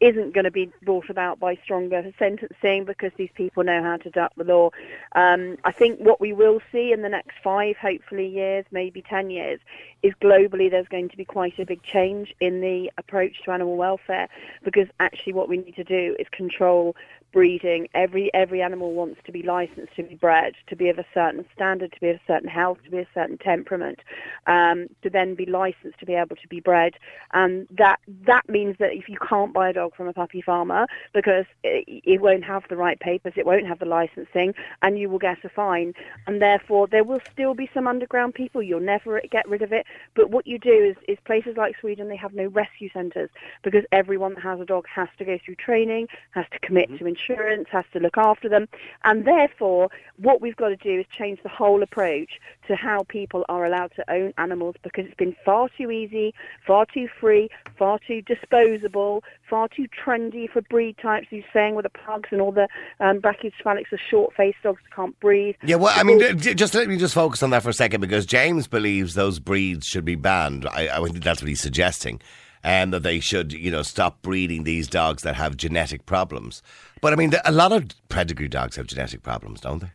isn't going to be brought about by stronger sentencing because these people know how to duck the law. Um, I think what we will see in the next five, hopefully years, maybe ten years, is globally there's going to be quite a big change in the approach to animal welfare because actually what we need to do is control breeding. Every every animal wants to be licensed to be bred, to be of a certain standard, to be of a certain health, to be a certain temperament, um, to then be licensed to be able to be bred. And that that means that if you can't buy a dog from a puppy farmer because it, it won't have the right papers, it won't have the licensing, and you will get a fine. And therefore, there will still be some underground people. You'll never get rid of it. But what you do is, is places like Sweden, they have no rescue centres because everyone that has a dog has to go through training, has to commit to insurance, has to look after them. And therefore, what we've got to do is change the whole approach to how people are allowed to own animals because it's been far too easy, far too free, far too disposable, far too trendy for breed types. You're saying with the pugs and all the um, brachycephalics, the short-faced dogs that can't breathe.
Yeah, well, I mean, just let me just focus on that for a second because James believes those breeds should be banned. I, I think that's what he's suggesting, and that they should, you know, stop breeding these dogs that have genetic problems. But I mean, a lot of pedigree dogs have genetic problems, don't they?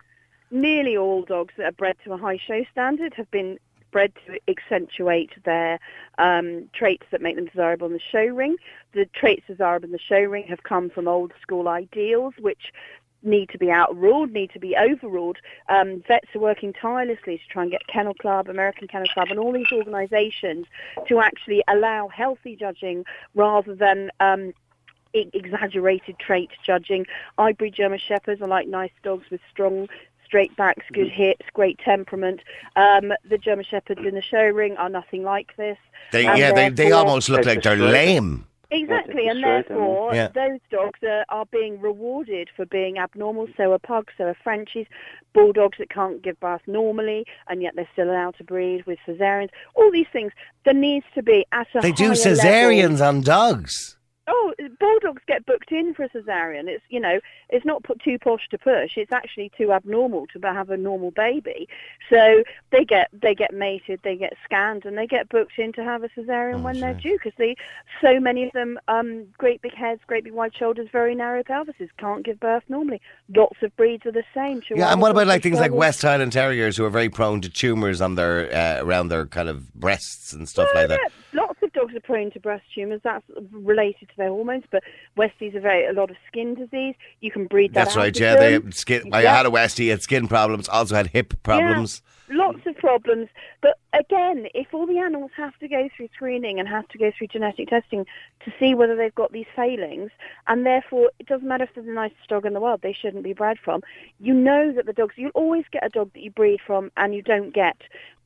nearly all dogs that are bred to a high show standard have been bred to accentuate their um, traits that make them desirable in the show ring. The traits desirable in the show ring have come from old school ideals, which need to be outruled, need to be overruled. Um, vets are working tirelessly to try and get Kennel Club, American Kennel Club, and all these organisations to actually allow healthy judging rather than um, e- exaggerated trait judging. I breed German Shepherds. I like nice dogs with strong straight backs, good hips, great temperament. Um, the German Shepherds in the show ring are nothing like this.
They, yeah, they, they almost look like they're lame.
Exactly, and
destroyed them,
therefore
yeah.
those dogs are, are being rewarded for being abnormal. So are pugs, so are Frenchies, bulldogs that can't give birth normally, and yet they're still allowed to breed with cesareans. All these things. There needs to be at a
They do
higher level-
on dogs.
Oh, bulldogs get booked in for a cesarean. It's you know, it's not put too posh to push. It's actually too abnormal to have a normal baby. So they get they get mated, they get scanned, and they get booked in to have a cesarean
Oh,
when they're due. Because they, so many of them, um, great big heads, great big wide shoulders, very narrow pelvises, can't give birth normally. Lots of breeds are the same.
Yeah, and what about like things like West Highland Terriers who are very prone to tumours on their uh, around their kind of breasts and stuff like that?
yeah, lots dogs are prone to breast tumours. That's related to their hormones. But Westies are very a lot of skin disease. You can breed that.
That's right. Yeah, they
them.
had skin. I
Yeah.
had a Westie, had skin problems, also had hip problems.
Lots of problems. But again, if all the animals have to go through screening and have to go through genetic testing to see whether they've got these failings, and therefore it doesn't matter if they're the nicest dog in the world, they shouldn't be bred from, you know that the dogs, you'll always get a dog that you breed from and you don't get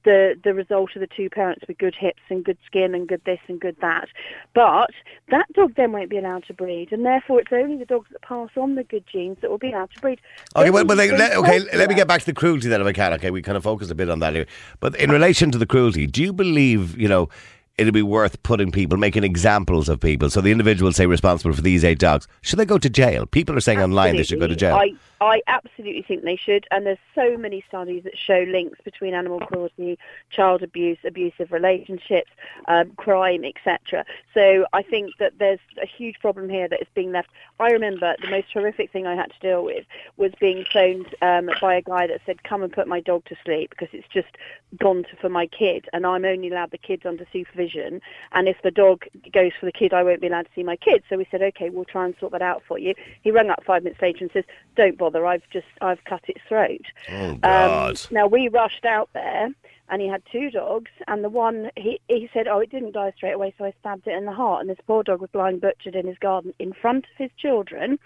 the, the result of the two parents with good hips and good skin and good this and good that. But that dog then won't be allowed to breed, and therefore it's only the dogs that pass on the good genes that will be allowed to breed.
Oh, okay, well, like, let, okay, let me get back to the cruelty then if I can. Okay, we kind of focused a bit on that here. But in relation to the cruelty, do you believe, you know, it'd be worth putting people, making examples of people? So the individuals say, responsible for these eight dogs, should they go to jail? People are saying online they should go to jail.
I, I absolutely think they should, and there's so many studies that show links between animal cruelty, child abuse, abusive relationships, um, crime, etc. So I think that there's a huge problem here that is being left. I remember the most horrific thing I had to deal with was being phoned um, by a guy that said, "Come and put my dog to sleep because it's just gone to, for my kid, and I'm only allowed the kids under supervision. And if the dog goes for the kid, I won't be allowed to see my kid." So we said, "Okay, we'll try and sort that out for you." He rang up five minutes later and says, "Don't bother, I've just I've cut its throat."
oh,
Um,
God.
now we rushed out there, and he had two dogs, and the one he he said, "Oh, it didn't die straight away, so I stabbed it in the heart." And this poor dog was lying butchered in his garden in front of his children,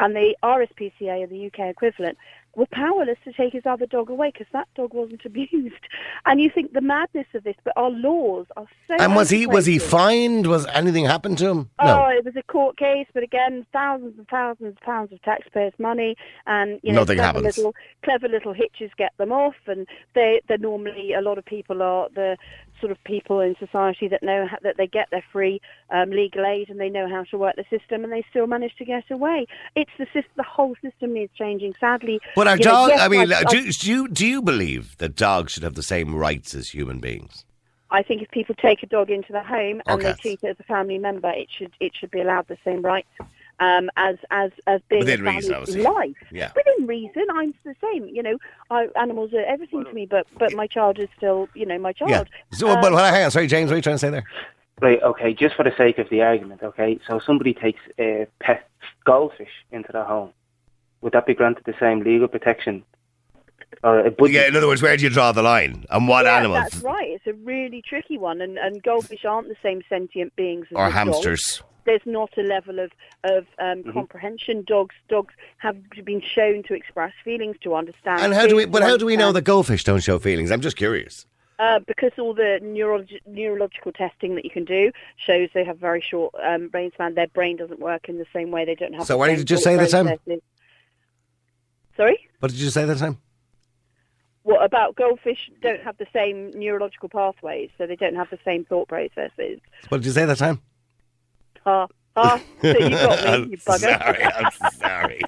and the RSPCA, the UK equivalent, were powerless to take his other dog away because that dog wasn't (laughs) abused. And you think the madness of this, but our laws are so.
and was he was he fined? Was anything happened to him?
Oh,
No.
it was a court case, but again, thousands and thousands of pounds of taxpayers' money, and you know,
Nothing
clever
happens.
little clever little hitches get them off, and they they're normally a lot of people are the sort of people in society that know how, that they get their free um, legal aid and they know how to work the system, and they still manage to get away. It's the sys- the whole system needs changing. Sadly,
But are
you know, yes,
I mean,
I- I-
do, do you do you believe that dogs should have the same rights as human beings?
I think if people take a dog into the home and
Okay.
they treat it as a family member, it should it should be allowed the same rights um, as as as being
Within reason, obviously.
life.
Yeah.
Within reason, I'm the same. You know, I, animals are everything to me, but but my child is still you know my child.
Yeah. So,
Um,
but hang on, sorry, James, what are you trying to say there?
Right, okay, just for the sake of the argument, okay, so somebody takes a pet goldfish into their home. Would that be granted the same legal protection? Or
Yeah, in other words, where do you draw the line? And what
yeah,
animals?
That's right. It's a really tricky one, and, and goldfish aren't the same sentient beings as
Or
hamsters. dog. There's not a level of of um, comprehension. Dogs dogs have been shown to express feelings, to understand.
And how do we? But how do we know that goldfish don't show feelings? I'm just curious.
Uh, because all the neurolog- neurological testing that you can do shows they have very short um, brain span. Their brain doesn't work in the same way. They don't have.
So why did you
just
say that time?
Sorry.
What did you say that time?
What about goldfish? Don't have the same neurological pathways, so they don't have the same thought processes.
What did you say that time?
Ha ha! So you got me, (laughs) you bugger.
sorry, I'm sorry.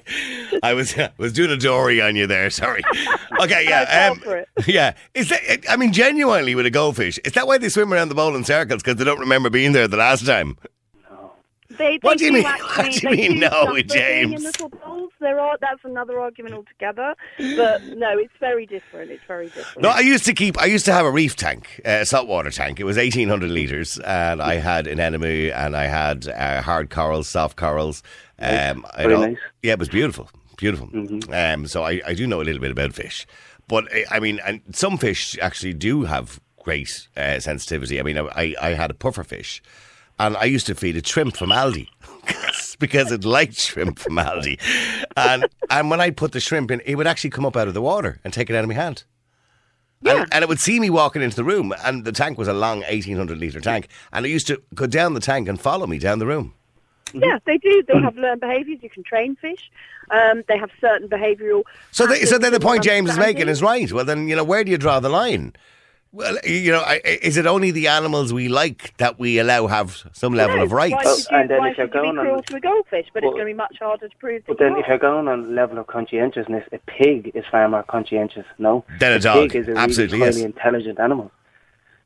I was I was doing a dory on you there. Sorry. Okay, yeah,
No, go um, for it.
yeah. Is that? I mean, genuinely, with a goldfish, is that why they swim around the bowl in circles because they don't remember being there the last time?
They, they
What do you mean- (laughs)
Actually,
what do you
they
mean, no, James?
In little bowls. There are. That's another argument altogether. But no, it's very different. It's very different.
No, I used to keep. I used to have a reef tank, a saltwater tank. It was eighteen hundred liters, and I had an anemone, and I had uh, hard corals, soft corals. Um, I
Very
know-
nice.
Yeah, it was beautiful, beautiful. Um, so I, I do know a little bit about fish, but I- I mean, and some fish actually do have great uh, sensitivity. I mean, I I had a puffer fish, and I used to feed it shrimp from Aldi. (laughs) because it liked shrimp from Aldi. And and when I put the shrimp in, it would actually come up out of the water and take it out of my hand.
Yeah.
And, and it would see me walking into the room, and the tank was a long 1800 litre tank, and it used to go down the tank and follow me down the room.
Yeah, they do. They have learned behaviours. You can train fish. Um, they have certain behavioural.
So, they, so then the point James is making is right. Well, then, you know, where do you draw the line? Well, you know, I- I- is it only the animals we like that we allow have some level
No,
of
Why
rights?
should you,
And then
why
if you're
should you be
going on-
cruel to a goldfish? But
Well,
it's going to be much harder to prove.
But then
you
if you're going on level of conscientiousness, a pig is far more conscientious, no?
Than a
a
dog.
pig is a
Absolutely,
really
yes.
intelligent animal.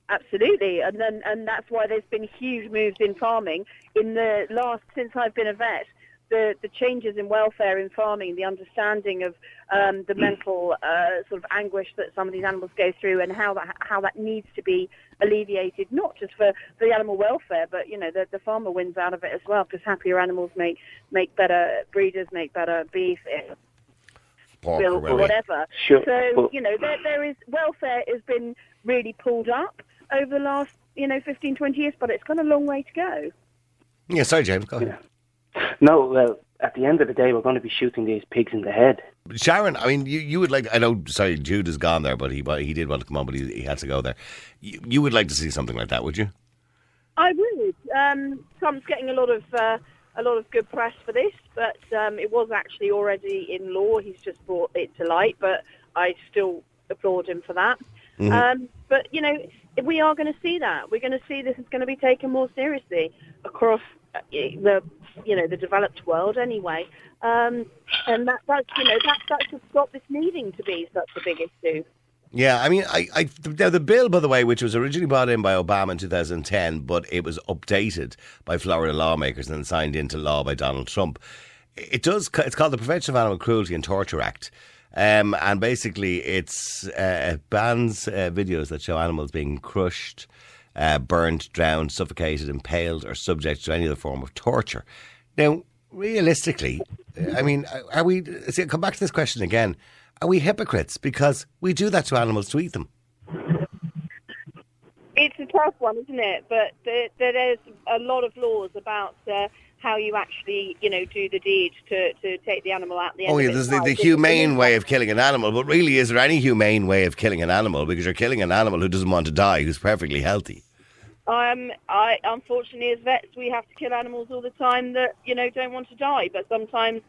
Absolutely, and then and that's why there's been huge moves in farming in the last since I've been a vet. The the changes in welfare in farming, the understanding of um, the mental uh, sort of anguish that some of these animals go through, and how that how that needs to be alleviated, not just for, for the animal welfare, but you know the the farmer wins out of it as well because happier animals make make better breeders, make better beef. eh, bill or
whatever.
whatever.
Sure,
So you know there there is welfare has been really pulled up over the last you know 15, 20 years, but it's got a long way to go.
Yeah, sorry, James, go ahead.
No, well, at the end of the day, we're going to be shooting these pigs in the head.
Sharon, I mean, you, you would like, I know, sorry, Jude has gone there, but he but he did want to come on, but he, he had to go there. You, you would like to see something like that, would you?
I would. Um, Trump's getting a lot of uh, a lot of good press for this, but um, it was actually already in law. He's just brought it to light, but I still applaud him for that. Um, but you know, we are going to see that. We're going to see this is going to be taken more seriously across the you know the developed world anyway. Um, and that that's you know that that should stop this needing to be such a big issue.
Yeah, I mean, I, I now the bill, by the way, which was originally brought in by Obama in 2010, but it was updated by Florida lawmakers and signed into law by Donald Trump. It does. It's called the Prevention of Animal Cruelty and Torture Act. Um, and basically, it's uh, it bans uh, videos that show animals being crushed, uh, burned, drowned, suffocated, impaled, or subject to any other form of torture. Now, realistically, I mean, are we? See, come back to this question again. Are we hypocrites because we do that to animals to eat them?
It's a tough one, isn't it? But there, there's a lot of laws about uh, how you actually, you know, do the deed to, to take the animal out. The end
Oh, yeah,
its
there's the, the humane way of killing an animal, but really, is there any humane way of killing an animal? Because you're killing an animal who doesn't want to die, who's perfectly healthy.
Um, I unfortunately, as vets, we have to kill animals all the time that you know don't want to die. But sometimes,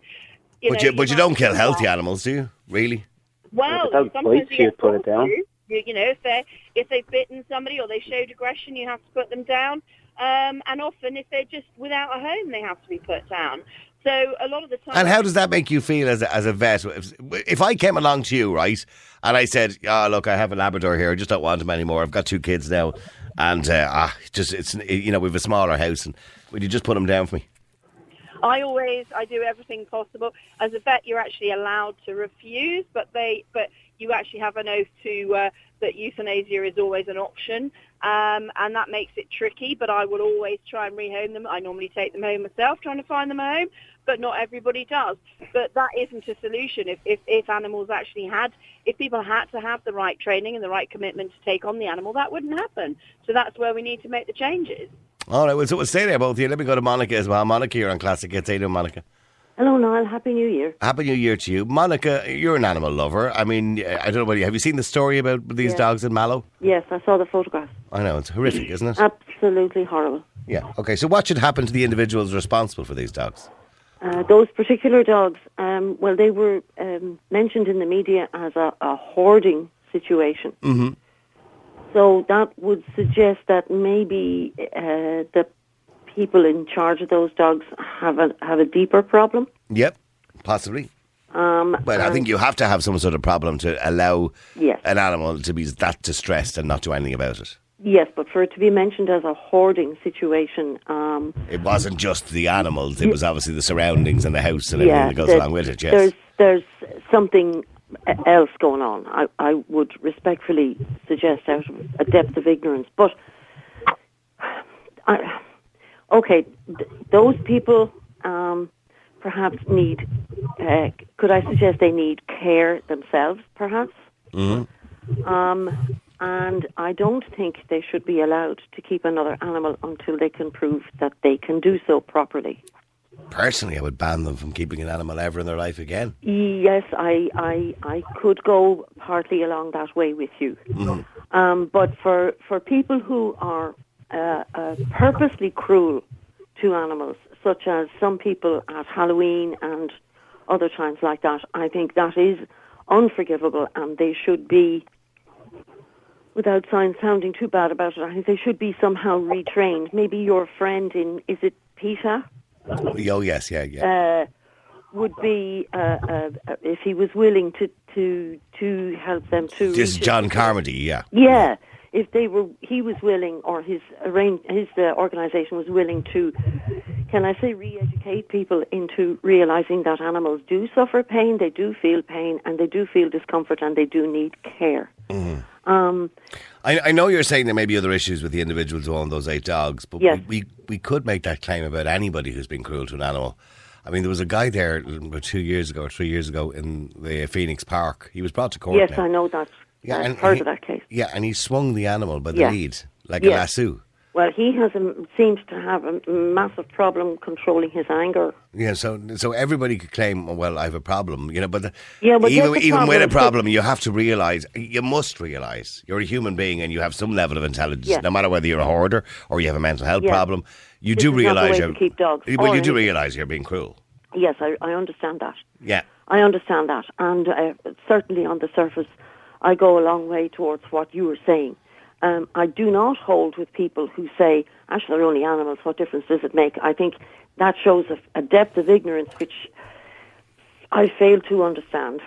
you
but
know,
you, but you
have
don't kill healthy
that.
animals, do you? Really?
Well,
If the dog
sometimes you
you, put it down.
You, you know, if they if they've bitten somebody or they showed aggression, you have to put them down. Um, and often, if they're just without a home, they have to be put down. So a lot of the time,
And how does that make you feel as a, as a vet? If, if I came along to you, right, and I said, "Ah, look, I have a Labrador here. I just don't want him anymore. I've got two kids now, and uh, ah, just it's you know we've a smaller house, and would you just put him down for me?"
I always I do everything possible. As a vet, you're actually allowed to refuse, but they but you actually have an oath to uh, that euthanasia is always an option, um, and that makes it tricky. But I will always try and rehome them. I normally take them home myself, trying to find them a home, but not everybody does. But that isn't a solution. If if, if animals actually had, if people had to have the right training and the right commitment to take on the animal, that wouldn't happen. So that's where we need to make the changes.
All right, well, so we'll stay there, both of you. Let me go to Monica as well. Monica, you're on Classic you doing, Monica?
Hello, Niall. Happy New Year.
Happy New Year to you. Monica, you're an animal lover. I mean, I don't know about you. Have you seen the story about these
Yeah.
dogs in Mallow?
Yes, I saw the photograph.
I know, it's horrific, isn't it?
Absolutely horrible.
Yeah. Okay, so what should happen to the individuals responsible for these dogs?
Uh, those particular dogs, um, well, they were um, mentioned in the media as a, a hoarding situation.
Mm-hmm.
So that would suggest that maybe uh, the people in charge of those dogs have a have a deeper problem.
Yep, possibly.
Um,
Well, I think you have to have some sort of problem to allow
Yes.
an animal to be that distressed and not do anything about it.
yes, but for it to be mentioned as a hoarding situation, um,
It wasn't just the animals; it was obviously the surroundings and the house and everything that goes along with it. Yes.
There's there's something else going on. I, I would respectfully suggest out of a depth of ignorance. But I, okay, th- those people um, perhaps need. Uh, could I suggest they need care themselves? Perhaps.
Mhm.
Um, and I don't think they should be allowed to keep another animal until they can prove that they can do so properly.
Personally, I would ban them from keeping an animal ever in their life again.
Yes, I, I, I could go partly along that way with you. Um, but for, for people who are uh, uh, purposely cruel to animals, such as some people at Halloween and other times like that, I think that is unforgivable and they should be, without sounding too bad about it, I think they should be somehow retrained. Maybe your friend in, is it Peter?
Oh, yes, yeah, yeah.
uh, would be uh, uh, uh, if he was willing to to to help them to.
this is John Carmody, yeah.
Yeah, if they were, he was willing, or his arrange, his uh, organisation was willing to. Can I say re-educate people into realizing that animals do suffer pain, they do feel pain, and they do feel discomfort, and they do need care. Um,
I, I know you're saying there may be other issues with the individuals who own those eight dogs, but
Yes.
we, we, we could make that claim about anybody who's been cruel to an animal. I mean, there was a guy there two years ago or three years ago in the Phoenix Park. He was brought to court.
yes,
now.
I know that.
Yeah, and
heard
he-
of that case.
Yeah, and he swung the animal by the
Yeah.
lead like a
Yeah.
lasso.
Well, he has a, seems to have a massive problem controlling his anger.
Yeah, so so everybody could claim, oh, well, I have a problem, you know, but, the,
Yeah, but
even even with a
problem.
you have to realise, you must realise, you're a human being and you have some level of intelligence,
Yeah.
no matter whether you're a hoarder or you have a mental health
Yeah.
problem. You
This
do
is not the
realise you're
keep dogs,
Well,
or
you do realise you're being cruel.
Yes, I, I understand that.
Yeah.
I understand that, and uh, certainly on the surface, I go a long way towards what you were saying. Um, I do not hold with people who say, "Actually, they're only animals. What difference does it make?" I think that shows a, a depth of ignorance which I fail to understand.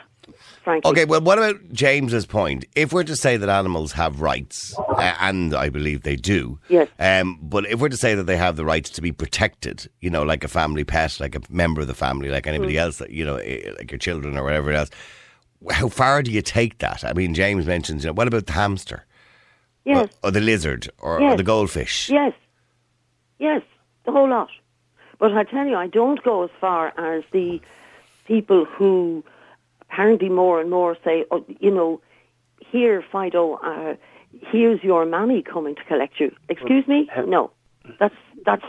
Frankly,
Okay, well, what about James's point? If we're to say that animals have rights, uh, and I believe they do,
Yes.
um, but if we're to say that they have the rights to be protected, you know, like a family pet, like a member of the family, like anybody
Mm.
else, that you know, eh, like your children or whatever else, how far do you take that? I mean, James mentions, you know, what about the hamster?
yes,
Or, or the lizard? Or, or the goldfish?
yes, yes, the whole lot. But I tell you, I don't go as far as the people who apparently more and more say, oh, you know, here, Fido, uh, here's your mammy coming to collect you. Excuse me? No, that's that's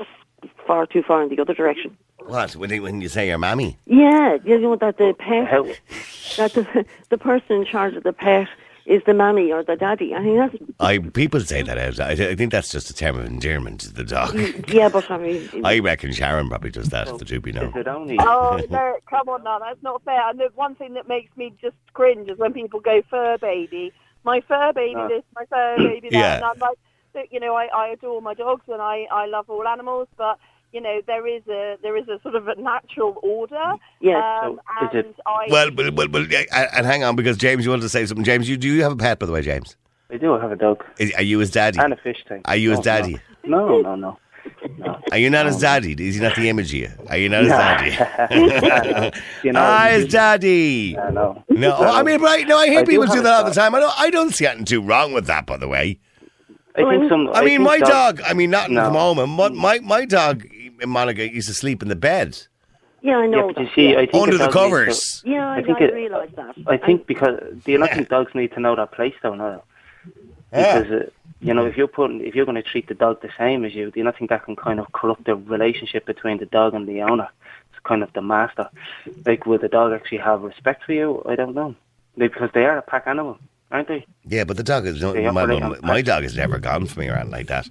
far too far in the other direction.
What? When, you- when you say your mammy?
Yeah, you know that the pet,
How,
that the, the person in charge of the pet is the mammy or the daddy. I think that's
I People say that out. I, I think that's just a term of endearment to the dog.
yeah, but I mean, (laughs)
I reckon Sharon probably does that, if the truth be known.
is it only?
Oh, no, come on now, that's not fair. And the one thing that makes me just cringe is when people go fur baby. My fur baby
Ah.
this, my fur baby that.
Yeah.
And I'm like, you know, I, I adore my dogs and I, I love all animals, but, you know, there is a there is a sort of a natural order.
Yes.
Um,
So is it-
and I,
Well, well, well, well yeah, and and hang on, because James, you wanted to say something. James, you do you have a pet, by the way, James?
I do I have a dog
Is, are you his daddy?
and a fish tank.
Are you his
No,
daddy?
No, no, no. no. (laughs)
Are you not his daddy? Is he not the image of you? Are you not his daddy? (laughs) (laughs)
you know,
ah, his daddy.
I know.
No, oh, I mean, right? No, I hear
I
people
have
do that all the time. I don't. I don't see anything too wrong with that, by the way.
I think some.
I mean, my
dogs-
dog. I mean, not in
No.
the moment. My, my my dog, Monica, used to sleep in the bed
yeah, I
Yeah,
know
but
that.
you see,
yeah.
I think
under the
dog needs to-
covers.
Yeah, I,
I think
I
it-
realise that.
I think because do you not think dogs need to know that place though? No,
Yeah.
because uh, you know if you're putting if you're going to treat the dog the same as you, do you not think that can kind of corrupt the relationship between the dog and the owner? It's kind of the master. Like, will the dog actually have respect for you? I don't know. Like, because they are a pack animal, aren't they?
Yeah, but the dog is no, my, my, my dog has never gone for me around like that.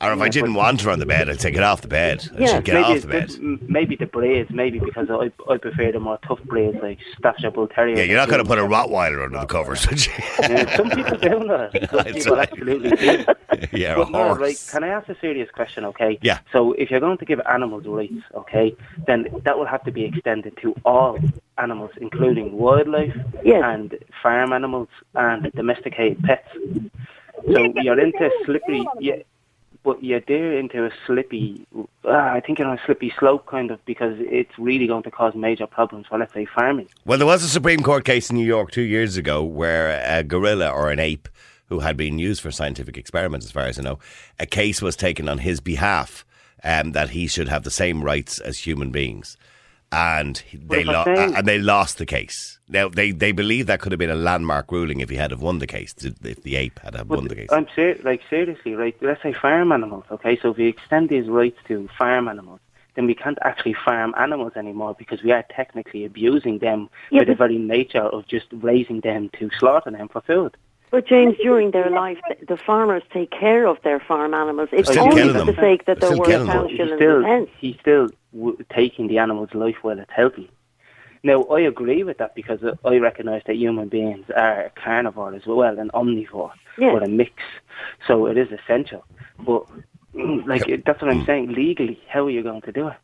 Or if I didn't want her on the bed, I'd say get off the bed. I
Yeah,
get
maybe
off the bed.
the- maybe the breeds, maybe because I I prefer the more tough breeds like Staffordshire Bull Terrier.
Yeah, you're not going to put a Rottweiler under the covers?
Yeah, some people do that. (laughs) Some
It's
people absolutely do. (laughs)
yeah,
But no, right, can I ask a serious question, okay?
Yeah.
So if you're going to give animals rights, okay, then that will have to be extended to all animals, including wildlife
Yes.
and farm animals and domesticated pets. So you're into a slippery, yeah, but you're there into a slippy, uh, I think you're on a slippy slope kind of because it's really going to cause major problems for, let's say, farming.
Well, there was a Supreme Court case in New York two years ago where a gorilla or an ape who had been used for scientific experiments, as far as I know, a case was taken on his behalf um, that he should have the same rights as human beings. And they
if
lo- and they lost the case. Now they, they believe that could have been a landmark ruling if he had have won the case, if the ape had have
But
won the case.
I'm ser- like seriously, right? Let's say farm animals, okay? So if we extend these rights to farm animals, then we can't actually farm animals anymore because we are technically abusing them
Yeah,
by the very nature of just raising them to slaughter them for food.
But James, during their life, the, the farmers take care of their farm animals. It's
Still
only for the sake that they're
Still
worth
killing them.
pound
He's still,
and pence.
he's still w- taking the animal's life while it's healthy. Now, I agree with that because uh, I recognise that human beings are a carnivore as well, an omnivore,
Yeah.
or a mix. So it is essential. But, (clears throat) like, it- that's what I'm saying. Legally, how are you going to do it?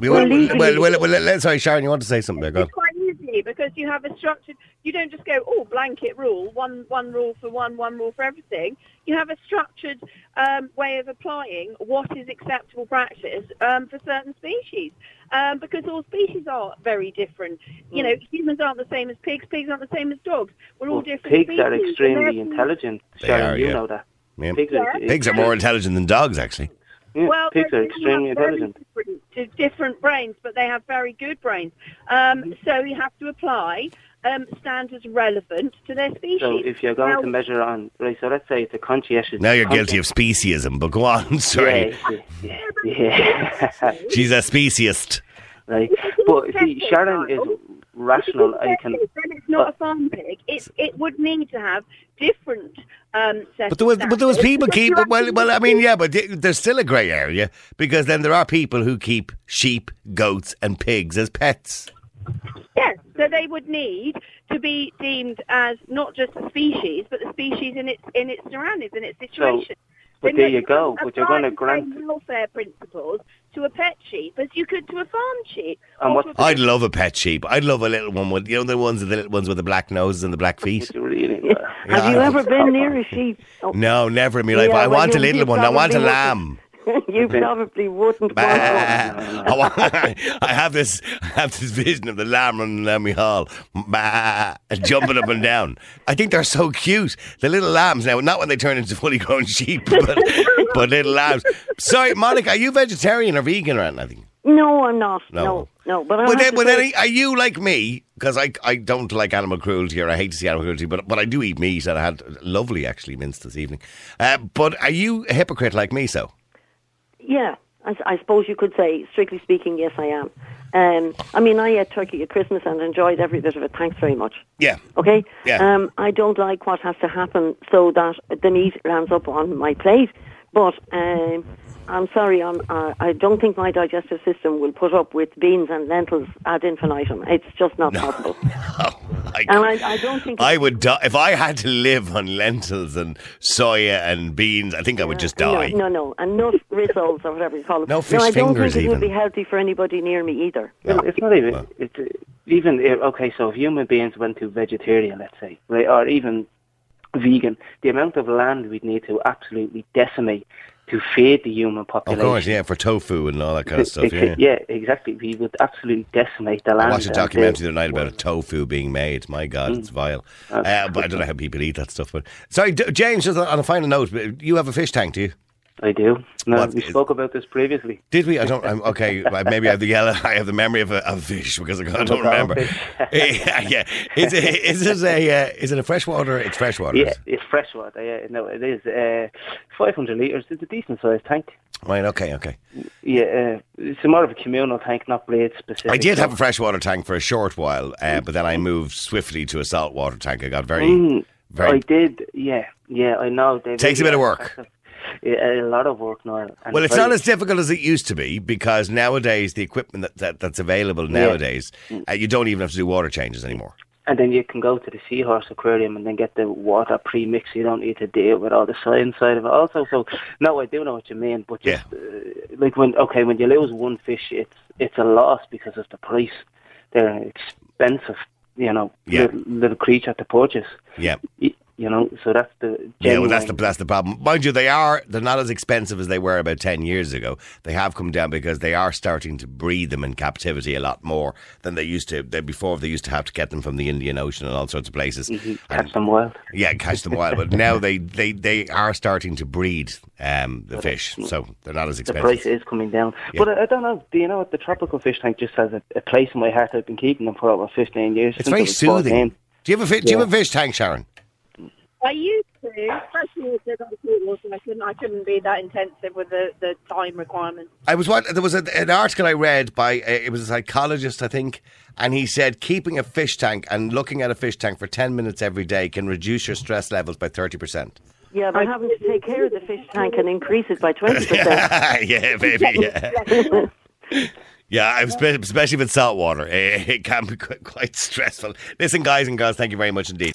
We
Well,
will,
legally-
well, well, well, let- sorry, Sharon, you want to say something there? Go on.
It's quite easy because you have a structured. You don't just go, oh, blanket rule, one one rule for one, one rule for everything. You have a structured um, way of applying what is acceptable practice um, for certain species. Um, because all species are very different. You know, humans aren't the same as pigs. Pigs aren't the same as dogs. We're all
Well,
different.
pigs
species,
are extremely intelligent.
They
Sharon,
are,
you
yeah.
know that.
Yeah.
Pigs are,
Pigs are more intelligent than dogs, actually.
Yeah,
Well,
pigs are extremely intelligent.
Different, different brains, but they have very good brains. Um, so you have to apply um, standards relevant to their species.
So if you're going
Now-
to measure on, right, so let's say it's a conscientious...
Now you're guilty of speciesism, but go on, (laughs) sorry.
Yeah, yeah, yeah. (laughs)
She's a speciest.
right. But see, Sharon is rational. I can...
then it's not a farm pig. It it would need to have different um, set
But there was,
of
but there was people
because
keep.
you
Well, well, I mean, yeah, but there's still a grey area because then there are people who keep sheep, goats, and pigs as pets.
Yes, so they would need to be deemed as not just a species, but the species in its in its surroundings, in its situation.
but there
you
you go,
can't
but you're gonna
apply
grant-
welfare principles to a pet sheep as you could to a farm sheep.
And
or
what-
to a
I'd love a pet sheep. I'd love a little one with you know the ones the little ones with the black noses and the black feet.
Really,
Have you ever been near a sheep? Oh,
No, never in my life.
Yeah,
I
well,
want a little one. I want a
probably
lamb. (laughs)
you (laughs) probably wouldn't want one.
I, want, I have this I have this vision of the lamb running down my hall, bah, jumping up and down. I think they're so cute. The little lambs now, not when they turn into fully grown sheep, (laughs) but, but little lambs. Sorry, Monica, are you vegetarian or vegan or anything?
No, I'm not.
No.
No, no. But I
Well, then,
to
well,
say-
then, are you like me? Because I, I don't like animal cruelty or I hate to see animal cruelty, but, but I do eat meat and I had lovely, actually, mince this evening. Uh, but are you a hypocrite like me, so?
Yeah, I, I suppose you could say, strictly speaking, yes, I am. Um, I mean, I ate turkey at Christmas and enjoyed every bit of it. Thanks very much.
Yeah.
Okay.
Yeah.
Um, I don't like what has to happen so that the meat lands up on my plate. But um, I'm sorry, I'm, uh, I don't think my digestive system will put up with beans and lentils ad infinitum. It's just not possible. (laughs)
I,
And I, I don't think.
I would die if I had to live on lentils and soya and beans. I think I would just die.
No, no, no. And no rissoles or whatever you call them.
No fish no,
I don't
fingers
think it
even.
would be healthy for anybody near me either.
No.
It's not even. It's uh, even okay. So if human beings went to vegetarian, let's say, right, or even vegan, the amount of land we'd need to absolutely decimate to feed the human population.
Of course, yeah, for tofu and all that kind of stuff.
It-
Yeah.
exactly. We would absolutely decimate the land.
I watched a documentary the night about a tofu being made. My God,
Mm.
it's vile. Uh, but I don't know how people eat that stuff. But sorry, James. Just on a final note, you have a fish tank, do you?
I do. No,
What
we
is-
spoke about this previously.
Did we? I don't. I'm, okay, maybe I have the yellow. I have the memory of a, of fish because I don't remember. (laughs) yeah, yeah. Is it, is it a uh, is it a freshwater? It's freshwater.
Yeah, it's freshwater. Yeah, no, it is. Uh, 500 litres. It's a decent sized tank.
Right. Okay. Okay.
Yeah, uh, it's more of a communal tank, not blade specific.
I did have a freshwater tank for a short while, uh, but then I moved swiftly to a saltwater tank. I got very,
Mm,
very.
I did. Yeah, yeah. I know. They
Takes a bit of work.
Yeah, a lot of work now.
well, it's
very-
not as difficult as it used to be because nowadays the equipment that, that that's available nowadays, uh, you don't even have to do water changes anymore.
And then you can go to the Seahorse Aquarium and then get the water pre-mixed. You don't need to deal with all the science side of it. Also, so no, I do know what you mean. But just uh, like when okay, when you lose one fish, it's it's a loss because of the price. They're expensive, you know,
Yeah.
little, little creature to purchase.
Yeah.
You know, so that's the
Yeah, well, that's the that's the problem. Mind you, they are they're not as expensive as they were about ten years ago. They have come down because they are starting to breed them in captivity a lot more than they used to. They, before they used to have to get them from the Indian Ocean and all sorts of places.
Mhm,
And-
catch them wild.
Yeah, catch them wild. But now they, they, they are starting to breed um, the fish, so they're not as expensive.
The price is coming down.
Yeah.
But I, I don't know. Do you know what the tropical fish tank just has a, a place in my heart? I've been keeping them for over fifteen years.
It's very soothing.
14.
Do you have a fi- do you have a fish tank, Sharon?
I used to, especially with the pools, and I couldn't, I couldn't be that intensive with the, the time requirements.
I was what there was a, an article I read by uh, it was a psychologist I think, and he said keeping a fish tank and looking at a fish tank for ten minutes every day can reduce your stress levels by thirty percent.
Yeah, but having to take care of the fish tank and increase it by 20%.
yeah, baby, yeah. Yeah, (laughs) especially with salt water, (laughs) it can be quite, quite stressful. Listen, guys and girls, thank you very much indeed.